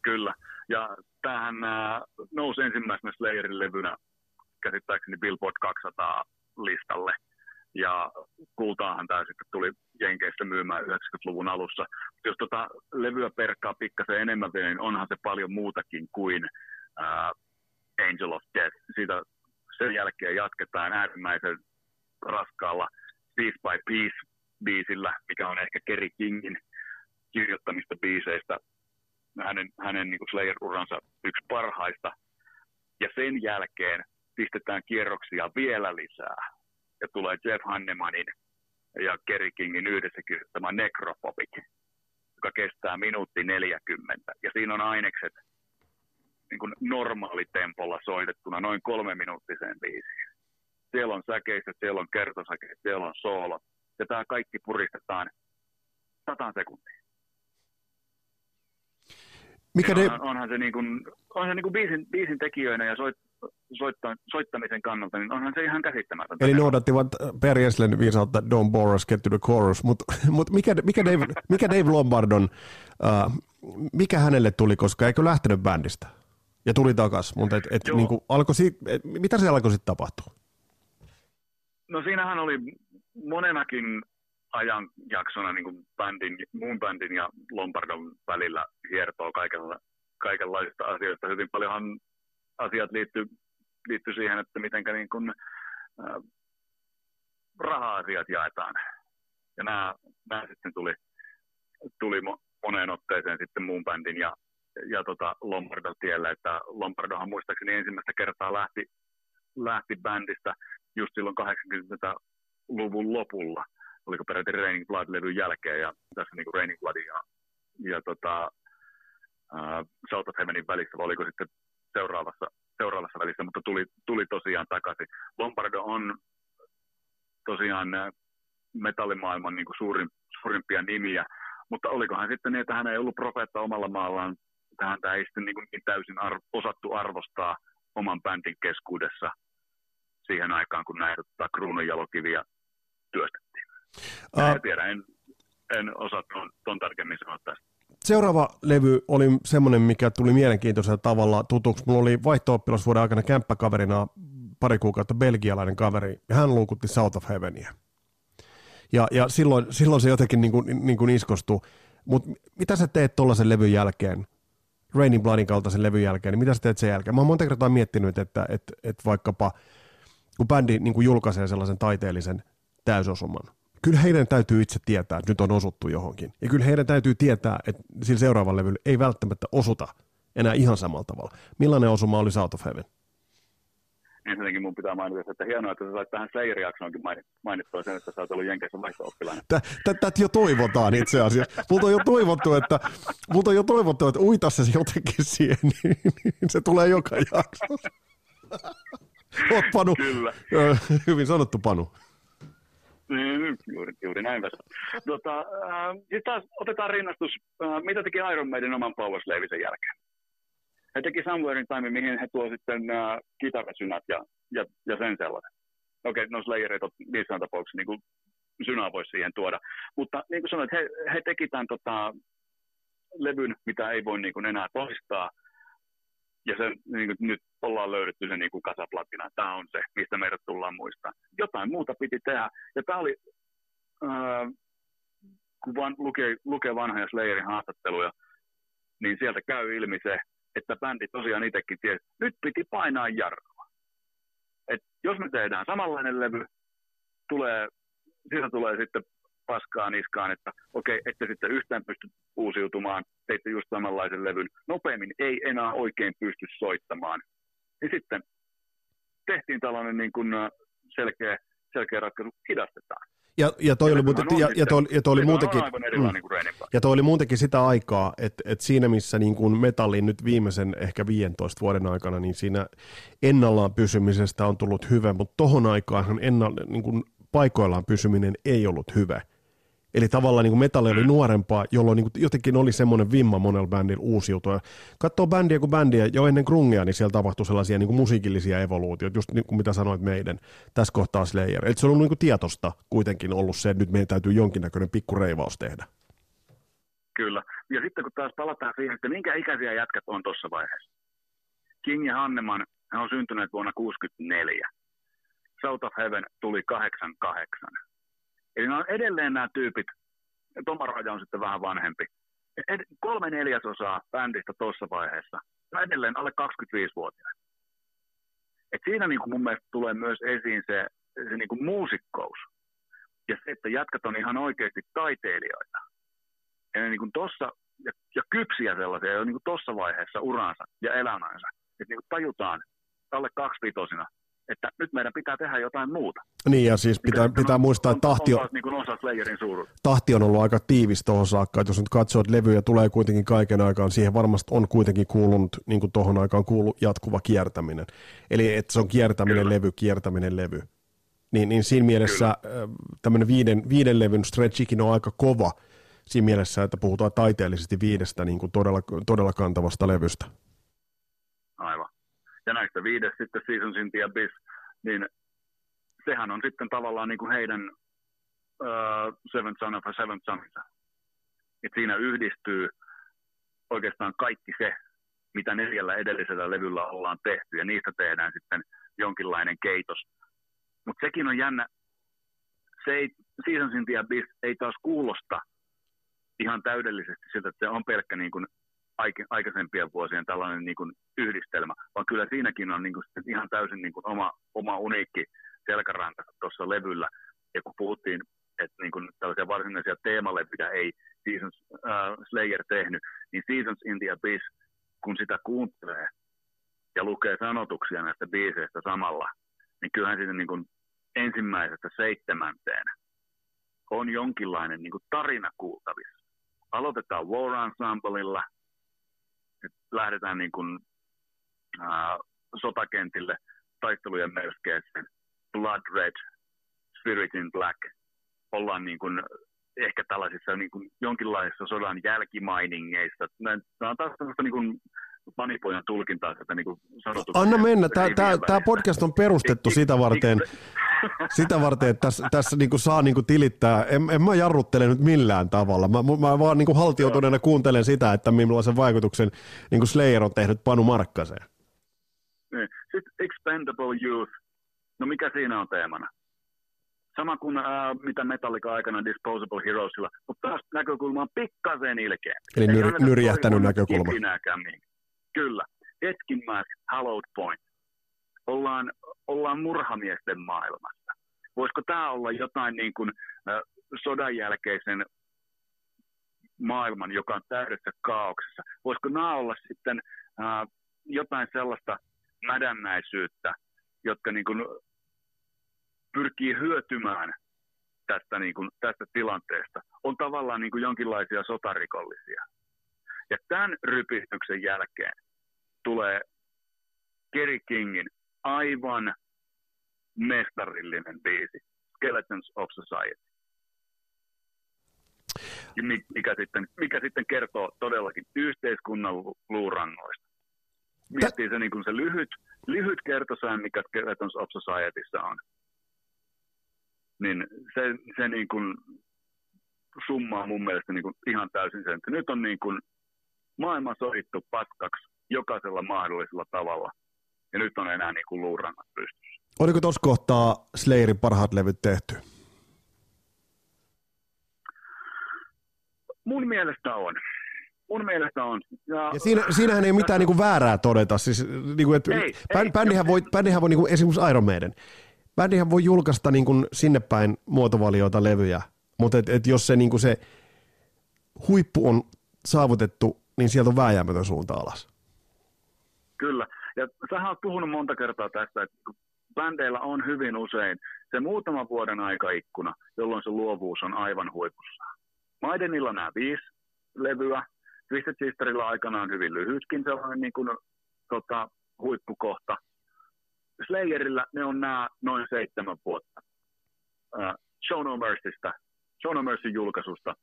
Kyllä, ja tämähän äh, nousi ensimmäisenä Slayerin levynä käsittääkseni Billboard 200 listalle. Ja kultaahan tämä sitten tuli Jenkeistä myymään 90-luvun alussa. Jos tota levyä perkkaa pikkasen enemmän vielä, niin onhan se paljon muutakin kuin äh, Angel of Death. Siitä sen jälkeen jatketaan äärimmäisen raskaalla Piece by Piece biisillä, mikä on ehkä Kerry Kingin kirjoittamista biiseistä hänen, hänen niin Slayer-uransa yksi parhaista. Ja sen jälkeen pistetään kierroksia vielä lisää. Ja tulee Jeff Hannemanin ja Kerry Kingin yhdessä kirjoittama Necrophobic, joka kestää minuutti 40. Ja siinä on ainekset niin normaalitempolla soitettuna noin kolme minuuttiseen biisiin. Siellä on säkeissä, siellä on kertosäkeet, siellä on soolo. Ja tämä kaikki puristetaan sataan sekuntiin. Mikä de... onhan, onhan, se, niin kuin, onhan se niin kuin biisin, biisin tekijöinä ja soit, soitta, soittamisen kannalta, niin onhan se ihan käsittämätöntä. Eli noudattivat Per Jeslen viisautta Don't bore us, get to the chorus, mutta mut mikä, mikä, Dave, mikä Dave Lombardon, uh, mikä hänelle tuli, koska eikö lähtenyt bändistä? Ja tuli takas, mutta et, et, niin kuin, alkoi et, mitä se alkoi sitten tapahtua? No siinähän oli monenakin ajanjaksona niin kuin bändin, muun bändin ja Lombardon välillä hiertoa kaikella, kaikenlaisista asioista. Hyvin paljonhan asiat liittyy, liittyy siihen, että miten niin äh, raha-asiat jaetaan. Ja nämä, nämä sitten tuli, tuli moneen otteeseen sitten muun bändin ja, ja tota Lombardon tiellä, että Lombardohan muistaakseni ensimmäistä kertaa lähti, lähti bändistä just silloin 80-luvun lopulla, oliko peräti Raining Blood-levyn jälkeen ja tässä niin kuin Raining Bloodin ja, ja tota, uh, South of Heavenin välissä, vai oliko sitten seuraavassa, seuraavassa välissä, mutta tuli, tuli tosiaan takaisin. Lombardo on tosiaan metallimaailman niin kuin suurin, suurimpia nimiä, mutta olikohan sitten niin, että hän ei ollut profeetta omalla maallaan, että häntä ei sitten niin, kuin niin täysin arv- osattu arvostaa oman bändin keskuudessa siihen aikaan, kun näitä tota, kruununjalokiviä työstettiin. Uh, en tiedä, en, en osaa ton, ton tarkemmin sanoa tästä. Seuraava levy oli semmoinen, mikä tuli mielenkiintoisella tavalla tutuksi. Mulla oli vaihto vuoden aikana kämppäkaverina pari kuukautta belgialainen kaveri, ja hän luukutti South of Heavenia. Ja, ja silloin, silloin se jotenkin niin kuin, niin kuin iskostui. Mutta mitä sä teet tuollaisen levyn jälkeen, Raining Bloodin kaltaisen levyn jälkeen, niin mitä sä teet sen jälkeen? Mä oon monta kertaa miettinyt, että, että, että vaikkapa kun bändi niin kuin julkaisee sellaisen taiteellisen täysosuman, kyllä heidän täytyy itse tietää, että nyt on osuttu johonkin. Ja kyllä heidän täytyy tietää, että sillä seuraavalla levyllä ei välttämättä osuta enää ihan samalla tavalla. Millainen osuma oli South of Heaven? ensinnäkin mun pitää mainita, että hienoa, että sä sait tähän Slayer-jaksoonkin mainittua sen, että sä oot ollut Jenkeissä vaihto-oppilaina. Tätä jo toivotaan itse asiassa. Multa on jo toivottu, että, multa on jo toivottu, että uita se jotenkin siihen, niin, niin se tulee joka jaksossa. Oot Panu. Kyllä. Hyvin sanottu Panu. Niin, juuri, juuri näin Vesa. Tota, äh, taas otetaan rinnastus, äh, mitä teki Iron Maiden oman Power Slavisen jälkeen he teki Somewhere in Time, mihin he tuo sitten äh, kitarasynät ja, ja, ja sen sellaisen. Okei, okay, no Slayerit on missään tapauksessa niin kuin synää voisi siihen tuoda. Mutta niin kuin sanoin, he, he teki tämän tota, levyn, mitä ei voi niin kuin enää toistaa. Ja se, niin kuin, nyt ollaan löydetty se niin kuin kasaplatina. Tämä on se, mistä meidät tullaan muistaa. Jotain muuta piti tehdä. Ja tämä oli, äh, kun vaan lukee, lukee vanhoja Slayerin haastatteluja, niin sieltä käy ilmi se, että bändi tosiaan itsekin tiesi, nyt piti painaa jarrua. Et jos me tehdään samanlainen levy, tulee, siitä tulee sitten paskaa niskaan, että okei, ette sitten yhtään pysty uusiutumaan, teitte just samanlaisen levyn, nopeammin ei enää oikein pysty soittamaan. Ja sitten tehtiin tällainen niin kuin selkeä, selkeä ratkaisu, hidastetaan. Ja, ja toi, oli, muuten, ja, ja toi, ja toi oli muutenkin, mm, niin ja toi oli muutenkin sitä aikaa, että, että siinä missä niin kuin metallin nyt viimeisen ehkä 15 vuoden aikana, niin siinä ennallaan pysymisestä on tullut hyvä, mutta tohon aikaan ennalla, niin kuin paikoillaan pysyminen ei ollut hyvä. Eli tavallaan niin kuin metalli oli nuorempaa, jolloin niin kuin jotenkin oli semmoinen vimma monella bändillä uusiutua. Katsoo bändiä kuin bändiä, jo ennen grungia, niin siellä tapahtui sellaisia niin kuin musiikillisia evoluutioita, just niin kuin mitä sanoit meidän, tässä kohtaa Slayer. Eli se on ollut niin kuin tietosta kuitenkin ollut se, että nyt meidän täytyy jonkinnäköinen pikku reivaus tehdä. Kyllä. Ja sitten kun taas palataan siihen, että minkä ikäisiä jätkät on tuossa vaiheessa. King ja Hanneman, he on syntyneet vuonna 1964. South of Heaven tuli 88 Eli ne on edelleen nämä tyypit, Toma Raja on sitten vähän vanhempi, kolme neljäsosaa bändistä tuossa vaiheessa on edelleen alle 25-vuotiaita. Et siinä niin kuin mun mielestä tulee myös esiin se, se niin kuin muusikkous. Ja se, että jätkät on ihan oikeasti taiteilijoita. Ja ne niin kuin tossa, ja, ja kypsiä sellaisia jo niin kuin tossa vaiheessa uransa ja elämänsä. Että niin kuin tajutaan alle kaksivitosina, että nyt meidän pitää tehdä jotain muuta. Niin ja siis pitää, pitää muistaa, että tahti on, niin osa tahti on ollut aika tiivis tuohon saakka, että jos nyt katsoo, että levyjä tulee kuitenkin kaiken aikaan, siihen varmasti on kuitenkin kuulunut, niin kuin tuohon aikaan kuulu jatkuva kiertäminen. Eli että se on kiertäminen Kyllä. levy, kiertäminen levy. Niin, niin siinä mielessä Kyllä. tämmöinen viiden, viiden levyn stretchikin on aika kova siinä mielessä, että puhutaan taiteellisesti viidestä niin kuin todella, todella kantavasta levystä. Ja näistä viides sitten Seasons in the Abyss, niin sehän on sitten tavallaan niin kuin heidän uh, Seventh Son of a Seventh Sonissa. Et siinä yhdistyy oikeastaan kaikki se, mitä neljällä edellisellä levyllä ollaan tehty, ja niistä tehdään sitten jonkinlainen keitos. Mutta sekin on jännä, se ei, Seasons in the Abyss ei taas kuulosta ihan täydellisesti siltä, että se on pelkkä niin kuin aikaisempien vuosien tällainen niin kuin yhdistelmä, vaan kyllä siinäkin on niin kuin ihan täysin niin kuin oma, oma uniikki selkäranta tuossa levyllä. Ja kun puhuttiin, että niin kuin tällaisia varsinaisia teemalevyjä ei Seasons, uh, Slayer tehnyt, niin Seasons in the Abyss, kun sitä kuuntelee ja lukee sanotuksia näistä biiseistä samalla, niin kyllähän siitä niin kuin ensimmäisestä seitsemänteen on jonkinlainen niin kuin tarina kuultavissa. Aloitetaan War Ensemblella, lähdetään niin kuin, uh, sotakentille taistelujen merskeeseen, Blood Red, Spirit in Black, ollaan niin kuin ehkä tällaisissa niin kuin jonkinlaisissa sodan jälkimainingeissa. Nämä on taas niin kuin manipojan tulkintaa sitä niin kuin Anna mennä. Tämä, podcast on perustettu sitä varten, sitä varten että tässä, tässä niin kuin saa niin kuin tilittää. En, en mä jarruttele nyt millään tavalla. Mä, mä vaan niin kuin haltioituneena kuuntelen sitä, että millaisen vaikutuksen niin kuin Slayer on tehnyt Panu Markkaseen. Niin. Sitten Expendable Youth. No mikä siinä on teemana? Sama kuin äh, mitä Metallica aikana Disposable Heroesilla, mutta taas näkökulma on pikkasen ilkeä. Eli nyr- nyrjähtänyt näkökulma. Kyllä. Hetkinmäs, Hallowed Point. Ollaan, ollaan murhamiesten maailmassa. Voisiko tämä olla jotain niin kuin, äh, sodan jälkeisen maailman, joka on täydessä kaauksessa? Voisiko nämä olla sitten äh, jotain sellaista mädännäisyyttä, jotka niin kuin pyrkii hyötymään tästä, niin kuin, tästä tilanteesta, on tavallaan niin kuin jonkinlaisia sotarikollisia. Ja tämän rypistyksen jälkeen tulee Kerry Kingin aivan mestarillinen biisi, Skeletons of Society. Mikä sitten, mikä sitten kertoo todellakin yhteiskunnan luurangoista. Miettii se, niin kuin se lyhyt, lyhyt kertosään, mikä Skeletons of Societyssä on niin se, se niin kuin summaa mun mielestä niin kuin ihan täysin sen, että nyt on niin kuin maailma sovittu paskaksi jokaisella mahdollisella tavalla, ja nyt on enää niin kuin luurannat pystyssä. Oliko tuossa kohtaa Slayerin parhaat levyt tehty? Mun mielestä on. Mun mielestä on. Ja, ja siinä, siinähän ei mitään niin kuin väärää todeta. Siis, niin kuin, että ei, bändihän, ei, voi, bändihän voi niin kuin esimerkiksi Iron Maiden bändihän voi julkaista niin kuin sinne päin muotovalioita levyjä, mutta et, et jos se, niin kuin se huippu on saavutettu, niin sieltä on vääjäämätön suunta alas. Kyllä, ja sähän oot puhunut monta kertaa tästä, että bändeillä on hyvin usein se muutaman vuoden aikaikkuna, jolloin se luovuus on aivan huipussa. Maidenilla nämä viisi levyä, Twisted Sisterillä aikanaan hyvin lyhytkin sellainen niin kuin, tota, huippukohta – Slayerillä ne on nämä noin seitsemän vuotta. Uh, Show No Mercystä, Show No Mercy julkaisusta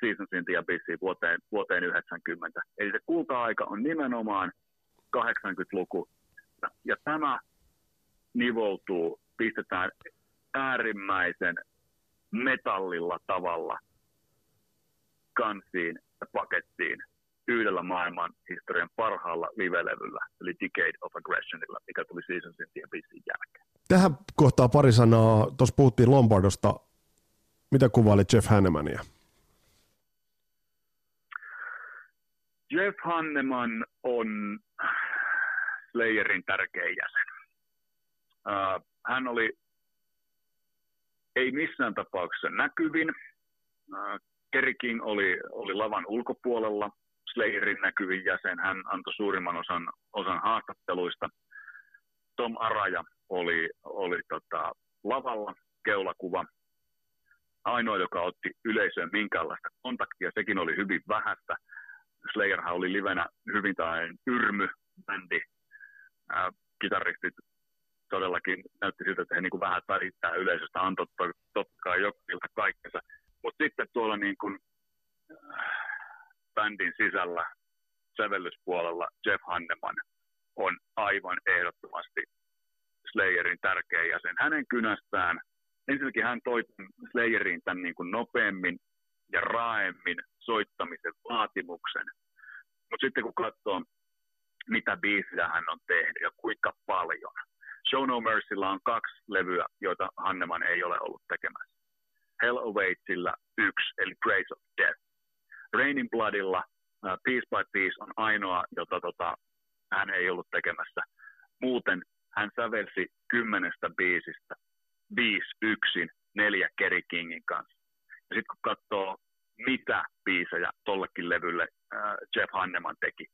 Seasons in the Abyss vuoteen, vuoteen 90. Eli se kulta-aika on nimenomaan 80-luku. Ja tämä nivoutuu, pistetään äärimmäisen metallilla tavalla kansiin ja pakettiin yhdellä maailman historian parhaalla livelevyllä, eli Decade of Aggressionilla, mikä tuli Seasonsin ja Bissin jälkeen. Tähän kohtaa pari sanaa, tuossa puhuttiin Lombardosta, mitä kuvailit Jeff Hannemania? Jeff Hanneman on Slayerin tärkeä jäsen. Uh, hän oli ei missään tapauksessa näkyvin. Uh, Kerry King oli, oli lavan ulkopuolella. Slayerin näkyvin jäsen. Hän antoi suurimman osan, osan haastatteluista. Tom Araja oli, oli tota, lavalla, keulakuva. Ainoa, joka otti yleisöön minkäänlaista kontaktia, sekin oli hyvin vähäistä. Slayerhan oli livenä hyvin tai yrmy bändi. Äh, kitaristit todellakin näytti siltä, että he niin kuin vähän välittää yleisöstä, antoi totta kai jokilta kaikkensa. Mutta sitten tuolla niin kuin, äh, bändin sisällä sävellyspuolella Jeff Hanneman on aivan ehdottomasti Slayerin tärkeä jäsen. Hänen kynästään, ensinnäkin hän toi Slayeriin tämän niin kuin nopeammin ja raaemmin soittamisen vaatimuksen. Mutta sitten kun katsoo mitä biisejä hän on tehnyt ja kuinka paljon. Show No Mercyllä on kaksi levyä, joita Hanneman ei ole ollut tekemässä. Hell Awaitsilla yksi, eli Grace of Death. Raining Bloodilla uh, Piece by Piece on ainoa, jota tota, hän ei ollut tekemässä. Muuten hän sävelsi kymmenestä biisistä viisi yksin, neljä Kerry Kingin kanssa. Ja sitten kun katsoo, mitä biisejä tollekin levylle äh, Jeff Hanneman teki,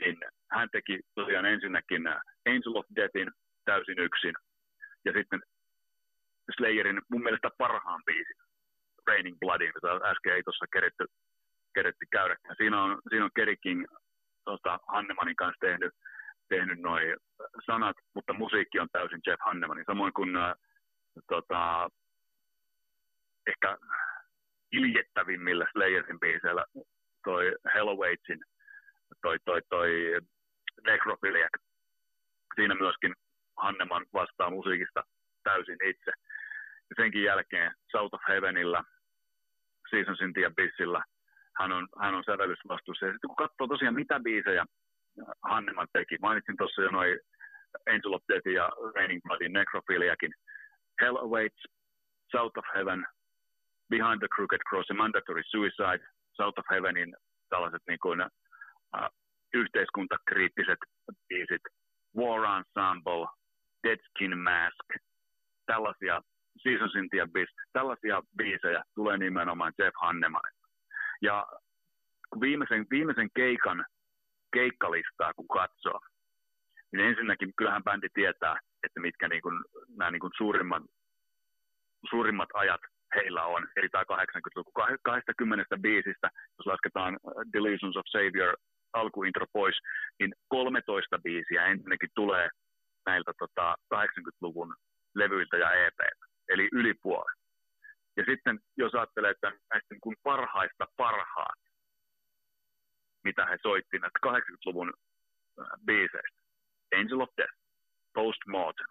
niin hän teki tosiaan ensinnäkin äh, Angel of Deathin täysin yksin, ja sitten Slayerin mun mielestä parhaan biisin, Raining Bloodin, jota äsken ei tuossa keretty, keretty käydä. Siinä on, siinä on Kerry King tota, Hannemanin kanssa tehnyt, tehnyt noin sanat, mutta musiikki on täysin Jeff Hannemanin, samoin kuin äh, tota, ehkä iljettävimmillä Slayerin biiseillä toi Hellowaytsin, toi, toi, toi Necrophiliac. Siinä myöskin Hanneman vastaa musiikista täysin itse. Ja senkin jälkeen South of Heavenillä, Seasons in the Abyssillä, hän on, hän on sävellysvastuussa. Ja sitten kun katsoo tosiaan mitä biisejä Hanneman teki, mainitsin tuossa jo noin Angel of Death ja Raining Bloodin Necrophiliakin, Hell Awaits, South of Heaven, Behind the Crooked Cross ja Mandatory Suicide, South of Heavenin tällaiset niin kuin, yhteiskuntakriittiset biisit, War Ensemble, Dead Skin Mask, tällaisia Seasons in the tällaisia biisejä tulee nimenomaan Jeff Hannemanilta. Ja viimeisen, viimeisen keikan keikkalistaa kun katsoo, niin ensinnäkin kyllähän bändi tietää, että mitkä niin kuin, nämä niin kuin suurimmat, suurimmat ajat heillä on, eli tämä 80-luku. 20 biisistä, jos lasketaan Delusions of Savior alkuintro pois, niin 13 biisiä ensinnäkin tulee näiltä tota, 80-luvun levyiltä ja EP, eli yli puolet. Ja sitten jos ajattelee, että näistä niin kuin parhaista parhaat, mitä he soitti näistä 80-luvun äh, biiseistä, Angel of Death, Postmortem.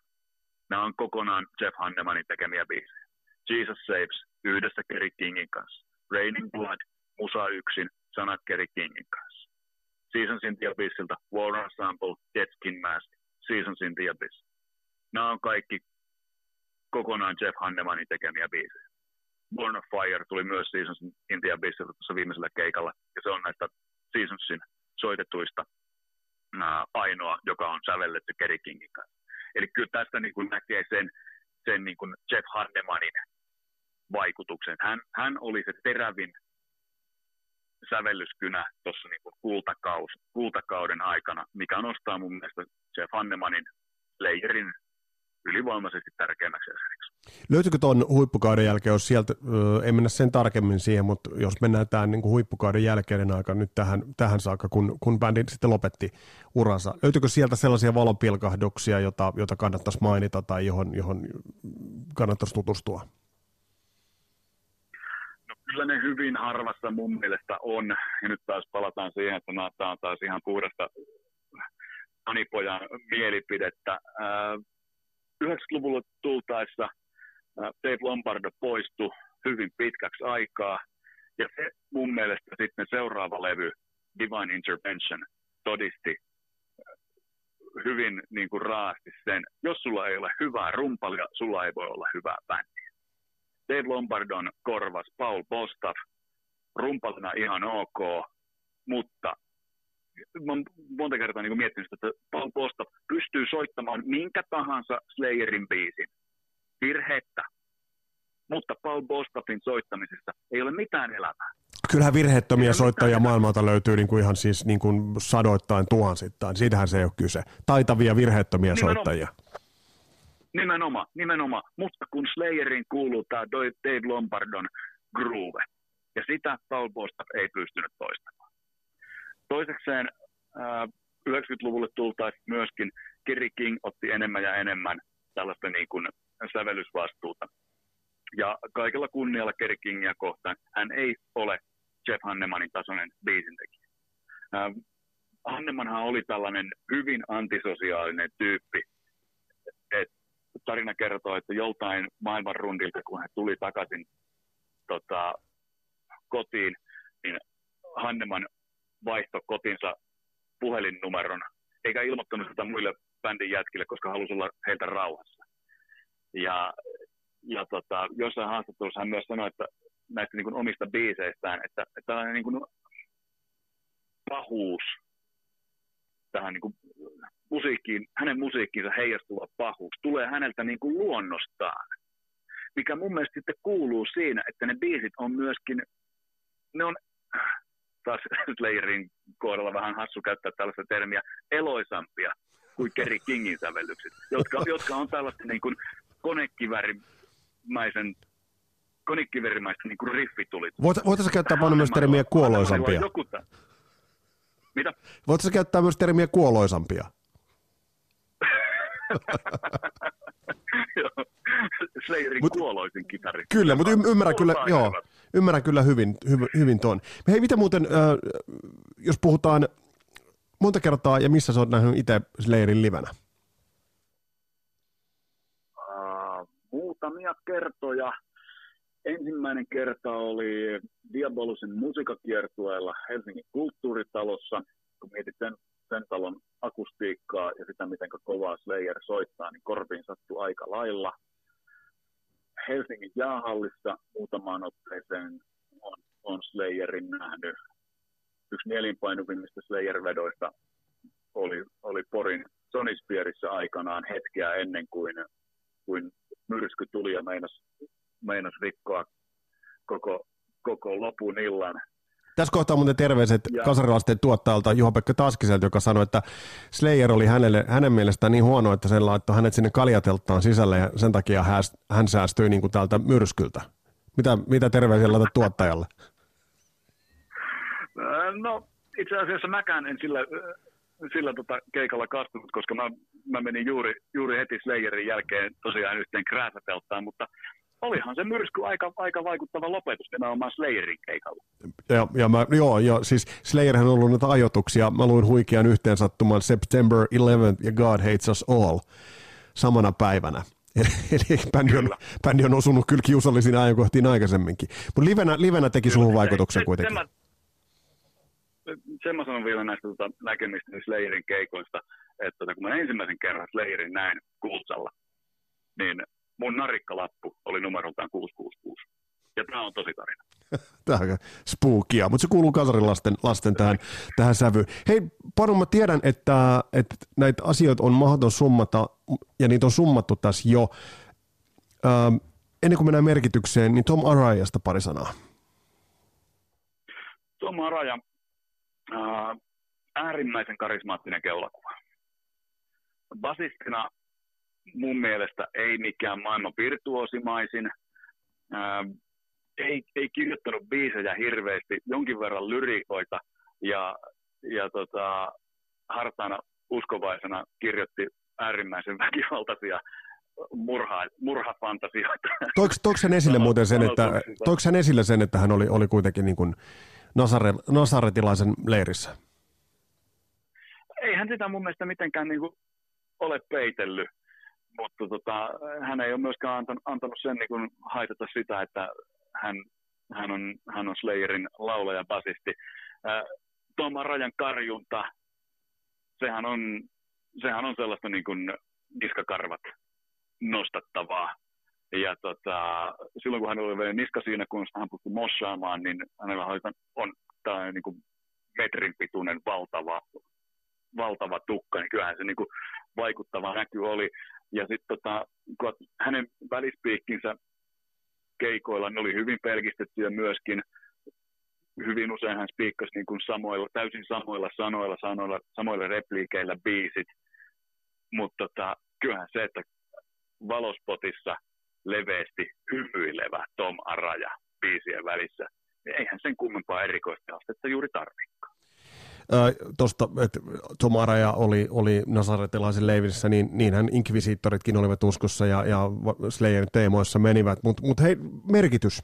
Nämä on kokonaan Jeff Hannemanin tekemiä biisejä. Jesus Saves yhdessä Kerry Kingin kanssa. Raining Blood, Musa yksin, sanat Kerry Kingin kanssa. Seasons in the Abyssilta, War Ensemble, Dead Skin Mask, Seasons in the Abyss. Nämä on kaikki kokonaan Jeff Hannemanin tekemiä biisejä. Born of Fire tuli myös Seasons in the Abyssilta tuossa viimeisellä keikalla, ja se on näistä Seasonsin soitetuista ainoa, joka on sävelletty Kerry Kingin kanssa. Eli kyllä tästä niin kuin näkee sen, sen niin kuin Jeff Hannemanin vaikutuksen. Hän, hän oli se terävin sävellyskynä tuossa niin kultakauden aikana, mikä nostaa mun mielestä Jeff Hannemanin Slayerin ylivoimaisesti tärkeimmäksi jäseneksi. Löytyykö tuon huippukauden jälkeen, jos sieltä, ei mennä sen tarkemmin siihen, mutta jos mennään tämän niin kuin huippukauden jälkeinen aika nyt tähän, tähän saakka, kun, kun bändi sitten lopetti uransa, löytyykö sieltä sellaisia valopilkahduksia, jota, jota kannattaisi mainita tai johon, johon kannattaisi tutustua? Kyllä ne hyvin harvassa mun mielestä on, ja nyt taas palataan siihen, että tämä on taas ihan puhdasta Anipojan mielipidettä. 90-luvulla tultaessa Dave Lombardo poistui hyvin pitkäksi aikaa. Ja se mun mielestä sitten seuraava levy, Divine Intervention, todisti hyvin niin kuin raasti sen, jos sulla ei ole hyvää rumpalia, sulla ei voi olla hyvää bändiä. Dave Lombardon korvas Paul Bostaff, rumpalina ihan ok, mutta monta kertaa niin miettinyt, että Paul Bostaff pystyy soittamaan minkä tahansa Slayerin biisin virheettä, mutta Paul Bostaffin soittamisessa ei ole mitään elämää. Kyllähän virheettömiä soittajia maailmalta löytyy niin kuin ihan siis niin kuin sadoittain tuhansittain. Siitähän se ei ole kyse. Taitavia virheettömiä nimenomaan. soittajia. Nimenomaan, nimenomaan. Mutta kun Slayerin kuuluu tämä Dave Lombardon groove, ja sitä Paul Bostaff ei pystynyt toistamaan. Toisekseen äh, 90-luvulle tultaisiin myöskin, Kerry King otti enemmän ja enemmän tällaista niin kuin sävellysvastuuta. Ja kaikella kunnialla Kerry Kingia kohtaan hän ei ole Jeff Hannemanin tasoinen biisintekijä. Äh, Hannemanhan oli tällainen hyvin antisosiaalinen tyyppi. Et tarina kertoo, että joltain maailman rundilta, kun hän tuli takaisin tota, kotiin, niin Hanneman vaihto kotinsa puhelinnumeron eikä ilmoittanut sitä muille bändin jätkille, koska halusi olla heiltä rauhassa. Ja, ja tota, jossain haastattelussa hän myös sanoi, että näistä niin kuin omista biiseistään, että, että tällainen niin kuin pahuus tähän niin kuin musiikkiin, hänen musiikkiinsa heijastuva pahuus tulee häneltä niin kuin luonnostaan. Mikä mun mielestä sitten kuuluu siinä, että ne biisit on myöskin, ne on taas Slayerin kohdalla vähän hassu käyttää tällaista termiä, eloisampia kuin Kerry Kingin sävellykset, jotka, jotka on tällaista niin kuin konekivärimäisen konekivärimäistä niin kuin riffitulit. Voitaisiin käyttää paljon myös termiä kuoloisampia. Joku Mitä? Voitaisiin käyttää myös termiä kuoloisampia. Slayerin Mut, kuoloisin kitari. Kyllä, mutta ymmärrän kyllä, joo, ymmärrän kyllä hyvin, hyvin, hyvin tuon. Hei, mitä muuten, äh, jos puhutaan monta kertaa ja missä sä oot nähnyt itse Slayerin livenä? Uh, muutamia kertoja. Ensimmäinen kerta oli Diabolusin musiikakiertueella Helsingin kulttuuritalossa. Kun mietit sen, sen talon akustiikkaa ja sitä, miten kovaa Slayer soittaa, niin korviin sattui aika lailla. Helsingin jäähallissa muutamaan otteeseen on, on Slayerin nähnyt. Yksi nelinpainuvimmista Slayer-vedoista oli, oli Porin Sonispierissa aikanaan hetkeä ennen kuin, kuin myrsky tuli ja meinas, meinas rikkoa koko, koko lopun illan tässä kohtaa muuten terveiset ja. kasarilaisten tuottajalta Juha-Pekka Taskiselta, joka sanoi, että Slayer oli hänelle, hänen mielestään niin huono, että se laittoi hänet sinne kaljatelttaan sisälle ja sen takia hän, hän säästyi niin kuin täältä myrskyltä. Mitä, mitä terveisiä laitat tuottajalle? No itse asiassa mäkään en sillä, sillä tota keikalla kastunut, koska mä, mä menin juuri, juuri heti Slayerin jälkeen tosiaan yhteen krääsäteltaan, mutta olihan se myrsky aika, aika vaikuttava lopetus nimenomaan Slayerin keikalla. Ja, ja mä, joo, ja siis Slayerhän on ollut näitä ajoituksia. Mä luin huikean yhteensattuman September 11 ja God Hates Us All samana päivänä. Eli, bändi, on, bändi on osunut kyllä kiusallisiin ajankohtiin aikaisemminkin. Mutta livenä, livenä teki suhun vaikutuksen se, kuitenkin. Sen mä, sen mä sanon vielä näistä tota, näkemistä Slayerin keikoista, että tota, kun mä ensimmäisen kerran Slayerin näin Kultsalla, niin mun narikkalappu oli numeroltaan 666. Ja tämä on tosi tarina. Tämä on spookia, mutta se kuuluu kasarilasten lasten tähän, tähän sävyyn. Hei, Panu, mä tiedän, että, että näitä asioita on mahdoton summata, ja niitä on summattu tässä jo. Ähm, ennen kuin mennään merkitykseen, niin Tom Arayasta pari sanaa. Tom Araja, äh, äärimmäisen karismaattinen keulakuva. Basistina mun mielestä ei mikään maailman virtuosimaisin. Ää, ei, ei kirjoittanut biisejä hirveästi, jonkin verran lyrikoita ja, ja tota, hartaana uskovaisena kirjoitti äärimmäisen väkivaltaisia murha, murhafantasioita. Toiko, toiko hän esille muuten sen, että, toiko hän esille sen, että hän oli, oli kuitenkin niin kuin Nasare, nasaretilaisen leirissä? Ei hän sitä mun mielestä mitenkään niin kuin ole peitellyt mutta tota, hän ei ole myöskään antanut, antanut sen niin kuin haitata sitä, että hän, hän, on, hän on Slayerin laulaja basisti. Tuomaan rajan karjunta, sehän on, sehän on sellaista niin kuin niskakarvat nostattavaa. Ja tota, silloin kun hän oli vielä niska siinä, kun hän pystyi mossaamaan, niin hänellä on tällainen niin kuin metrin pituinen valtava, valtava tukka, niin kyllähän se niin kuin vaikuttava näky oli. Ja sitten tota, hänen välispiikkinsä keikoilla, ne oli hyvin pelkistettyjä myöskin. Hyvin usein hän spiikkasi niin kuin samoilla, täysin samoilla sanoilla, sanoilla, samoilla repliikeillä biisit. Mutta tota, kyllähän se, että valospotissa leveästi hymyilevä Tom Araja biisien välissä, niin eihän sen kummempaa erikoista astetta juuri tarvikaan tuosta, että Tomaraja oli, oli Nasaretilaisen leivissä, niin niinhän inkvisiittoritkin olivat uskossa ja, ja Slayerin teemoissa menivät. Mutta mut hei, merkitys.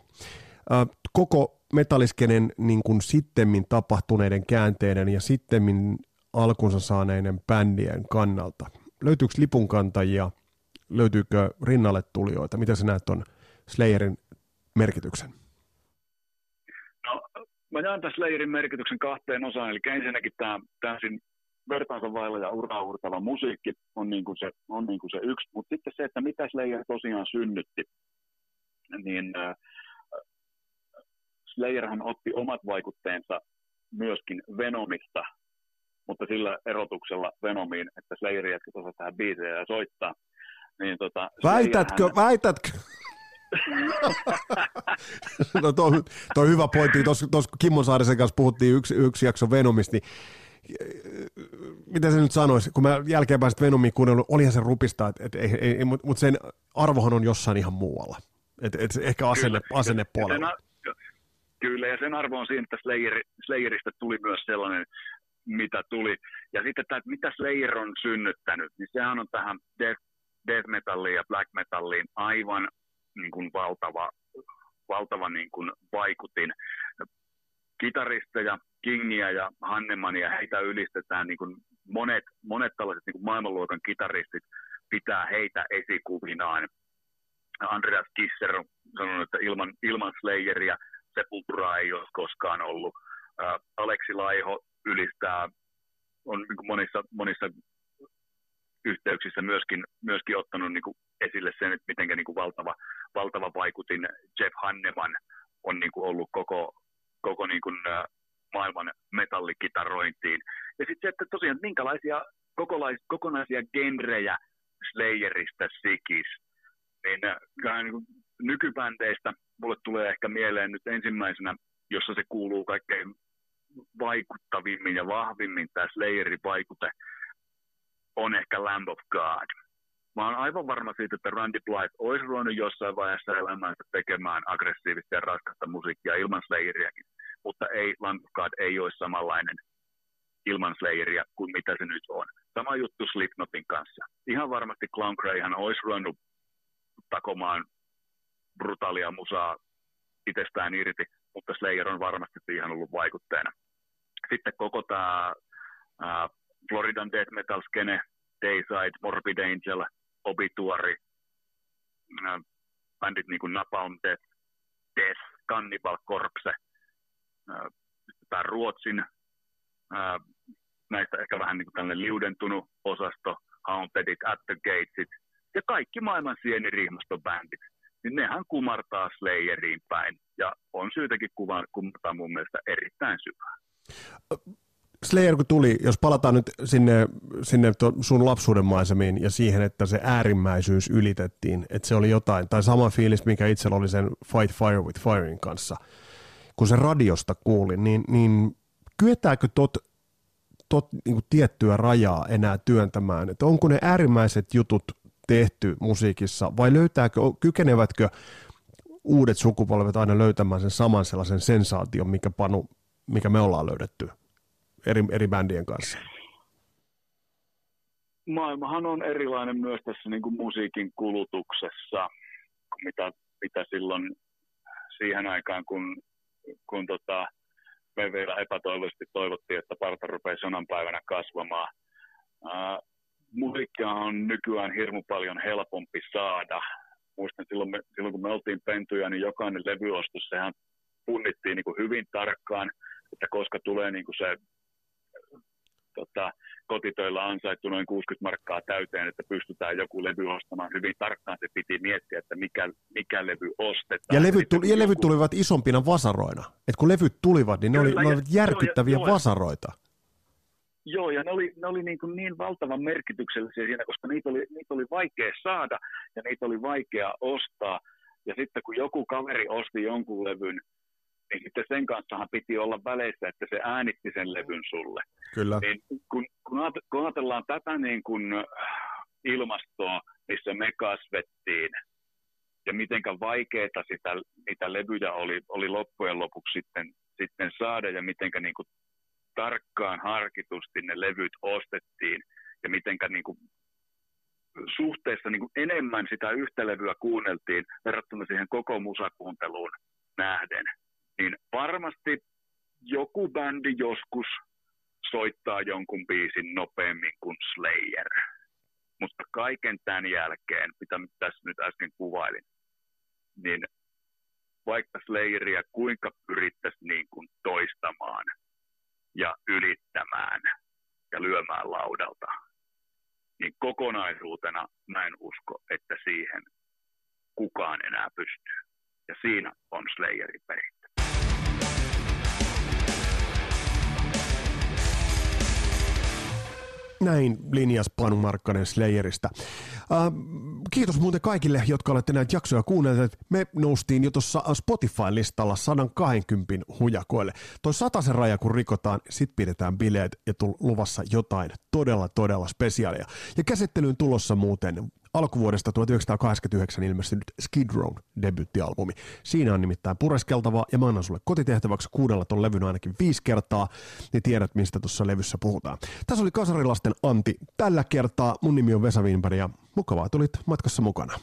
Koko metalliskenen niin kuin sittemmin tapahtuneiden käänteiden ja sittemmin alkunsa saaneiden bändien kannalta. Löytyykö lipunkantajia, löytyykö rinnalle tulijoita? Mitä sä näet on Slayerin merkityksen? Mä jaan tässä Slayerin merkityksen kahteen osaan, eli ensinnäkin tämä täysin vertaansa vailla ja uraurtava musiikki on, niin kuin se, on niin kuin se yksi, mutta sitten se, että mitä Slayer tosiaan synnytti, niin äh, Slayerhän otti omat vaikutteensa myöskin Venomista, mutta sillä erotuksella Venomiin, että Slayer jätkät osaa tähän biisejä ja soittaa. Niin tota, väitätkö, Slayerhän... väitätkö? No tuo, tuo hyvä pointti. Tuossa, tuossa Kimmo Saarisen kanssa puhuttiin yksi, yksi jakso Venomista, niin mitä se nyt sanoisi, kun mä jälkeenpäin sitten Venomiin kuunnellut, olihan se rupista, et, et, ei, ei, mutta mut sen arvohan on jossain ihan muualla. Et, et ehkä asenne, kyllä, asenne puolella. Kyllä, ja sen arvo on siinä, että Slayer, Slayerista tuli myös sellainen, mitä tuli. Ja sitten tämä, että mitä Slayer on synnyttänyt, niin sehän on tähän death, death metalliin ja black metalliin aivan niin kuin valtava, valtava niin kuin vaikutin. Kitaristeja, Kingia ja Hannemania, heitä ylistetään niin kuin monet, monet tällaiset niin kuin maailmanluokan kitaristit pitää heitä esikuvinaan. Andreas Kisser on sanonut, että ilman, ilman Slayeria Sepultura ei ole koskaan ollut. Ää, Aleksi Laiho ylistää, on niin monissa, monissa yhteyksissä myöskin, myöskin ottanut niin kuin esille sen, että miten niin kuin valtava, valtava vaikutin Jeff Hanneman on niin kuin ollut koko, koko niin kuin, maailman metallikitarointiin. Ja sitten se, että tosiaan minkälaisia kokonais, kokonaisia genrejä Slayerista sikis, niin, niin kuin nykybändeistä mulle tulee ehkä mieleen nyt ensimmäisenä, jossa se kuuluu kaikkein vaikuttavimmin ja vahvimmin tämä Slayerin vaikute, on ehkä Lamb of God. Mä oon aivan varma siitä, että Randy Blythe olisi ruvennut jossain vaiheessa elämäänsä tekemään aggressiivista ja raskasta musiikkia ilman Slayeriäkin, mutta ei, God ei olisi samanlainen ilman Slayeria kuin mitä se nyt on. Sama juttu Slipknotin kanssa. Ihan varmasti Clown Greyhan olisi ruvennut takomaan brutaalia musaa itsestään irti, mutta Slayer on varmasti siihen ollut vaikutteena. Sitten koko tämä Floridan Death Metal skene, Dayside, Morbid Angel, Obituary, uh, bändit niin kuin Napalm Death, Death, Cannibal Corpse, uh, tämä Ruotsin, uh, näistä ehkä vähän niin kuin tällainen liudentunut osasto, Hauntedit, At the Gatesit, ja kaikki maailman sienirihmaston bändit niin nehän kumartaa Slayeriin päin. Ja on syytäkin kumartaa mun mielestä erittäin syvään. Slayer kun tuli, jos palataan nyt sinne, sinne sun lapsuuden maisemiin ja siihen, että se äärimmäisyys ylitettiin, että se oli jotain, tai sama fiilis, mikä itsellä oli sen Fight Fire with Firein kanssa, kun se radiosta kuuli, niin, niin kyetäänkö tot, tot niin tiettyä rajaa enää työntämään, että onko ne äärimmäiset jutut tehty musiikissa, vai löytääkö, kykenevätkö uudet sukupolvet aina löytämään sen saman sellaisen sensaation, mikä, panu, mikä me ollaan löydetty eri, eri bändien kanssa? Maailmahan on erilainen myös tässä niin kuin musiikin kulutuksessa, mitä, mitä silloin siihen aikaan, kun, kun tota, me vielä epätoivoisesti toivottiin, että parta rupeaa sonan päivänä kasvamaan musiikkia on nykyään hirmu paljon helpompi saada. Muistan silloin, me, silloin kun me oltiin pentuja, niin jokainen levyostos, sehän punnittiin niin kuin hyvin tarkkaan, että koska tulee niin kuin se tota, kotitöillä ansaittu noin 60 markkaa täyteen, että pystytään joku levy ostamaan hyvin tarkkaan. Se piti miettiä, että mikä, mikä levy ostetaan. Ja levyt, tuli, ja levyt joku... tulivat isompina vasaroina. Et kun levyt tulivat, niin ne, Kyllä, oli, ne olivat järkyttäviä joo, vasaroita. Joo, ja ne oli, ne oli niin, kuin niin valtavan merkityksellisiä siinä, koska niitä oli, niitä oli vaikea saada ja niitä oli vaikea ostaa. Ja sitten kun joku kaveri osti jonkun levyn, niin sitten sen kanssahan piti olla väleissä, että se äänitti sen levyn sulle. Kyllä. Niin kun, kun ajatellaan tätä niin kuin äh, ilmastoa, missä me kasvettiin, ja mitenkä vaikeaa sitä, niitä levyjä oli, oli loppujen lopuksi sitten, sitten saada, ja mitenkä niin kuin tarkkaan harkitusti ne levyt ostettiin ja mitenkä niin kuin suhteessa niin kuin enemmän sitä yhtä levyä kuunneltiin verrattuna siihen koko musakuunteluun nähden, niin varmasti joku bändi joskus soittaa jonkun biisin nopeammin kuin Slayer. Mutta kaiken tämän jälkeen, mitä tässä nyt äsken kuvailin, niin vaikka Slayeria kuinka pyrittäisiin niin kuin toistamaan – ja ylittämään, ja lyömään laudalta, niin kokonaisuutena mä en usko, että siihen kukaan enää pystyy. Ja siinä on Slayerin perintö. Näin linjas Panu Markkanen Slayerista. Äh, kiitos muuten kaikille, jotka olette näitä jaksoja kuunnelleet. Me noustiin jo tuossa Spotify-listalla 120 hujakoille. Toi sataisen raja kun rikotaan, sit pidetään bileet ja tul- luvassa jotain todella todella spesiaalia. Ja käsittelyyn tulossa muuten alkuvuodesta 1989 ilmestynyt Skid Row debyttialbumi. Siinä on nimittäin pureskeltavaa ja mä annan sulle kotitehtäväksi kuunnella ton levyn ainakin viisi kertaa, niin tiedät mistä tuossa levyssä puhutaan. Tässä oli Kasarilasten Antti tällä kertaa. Mun nimi on Vesa Wienberg ja mukavaa tulit matkassa mukana.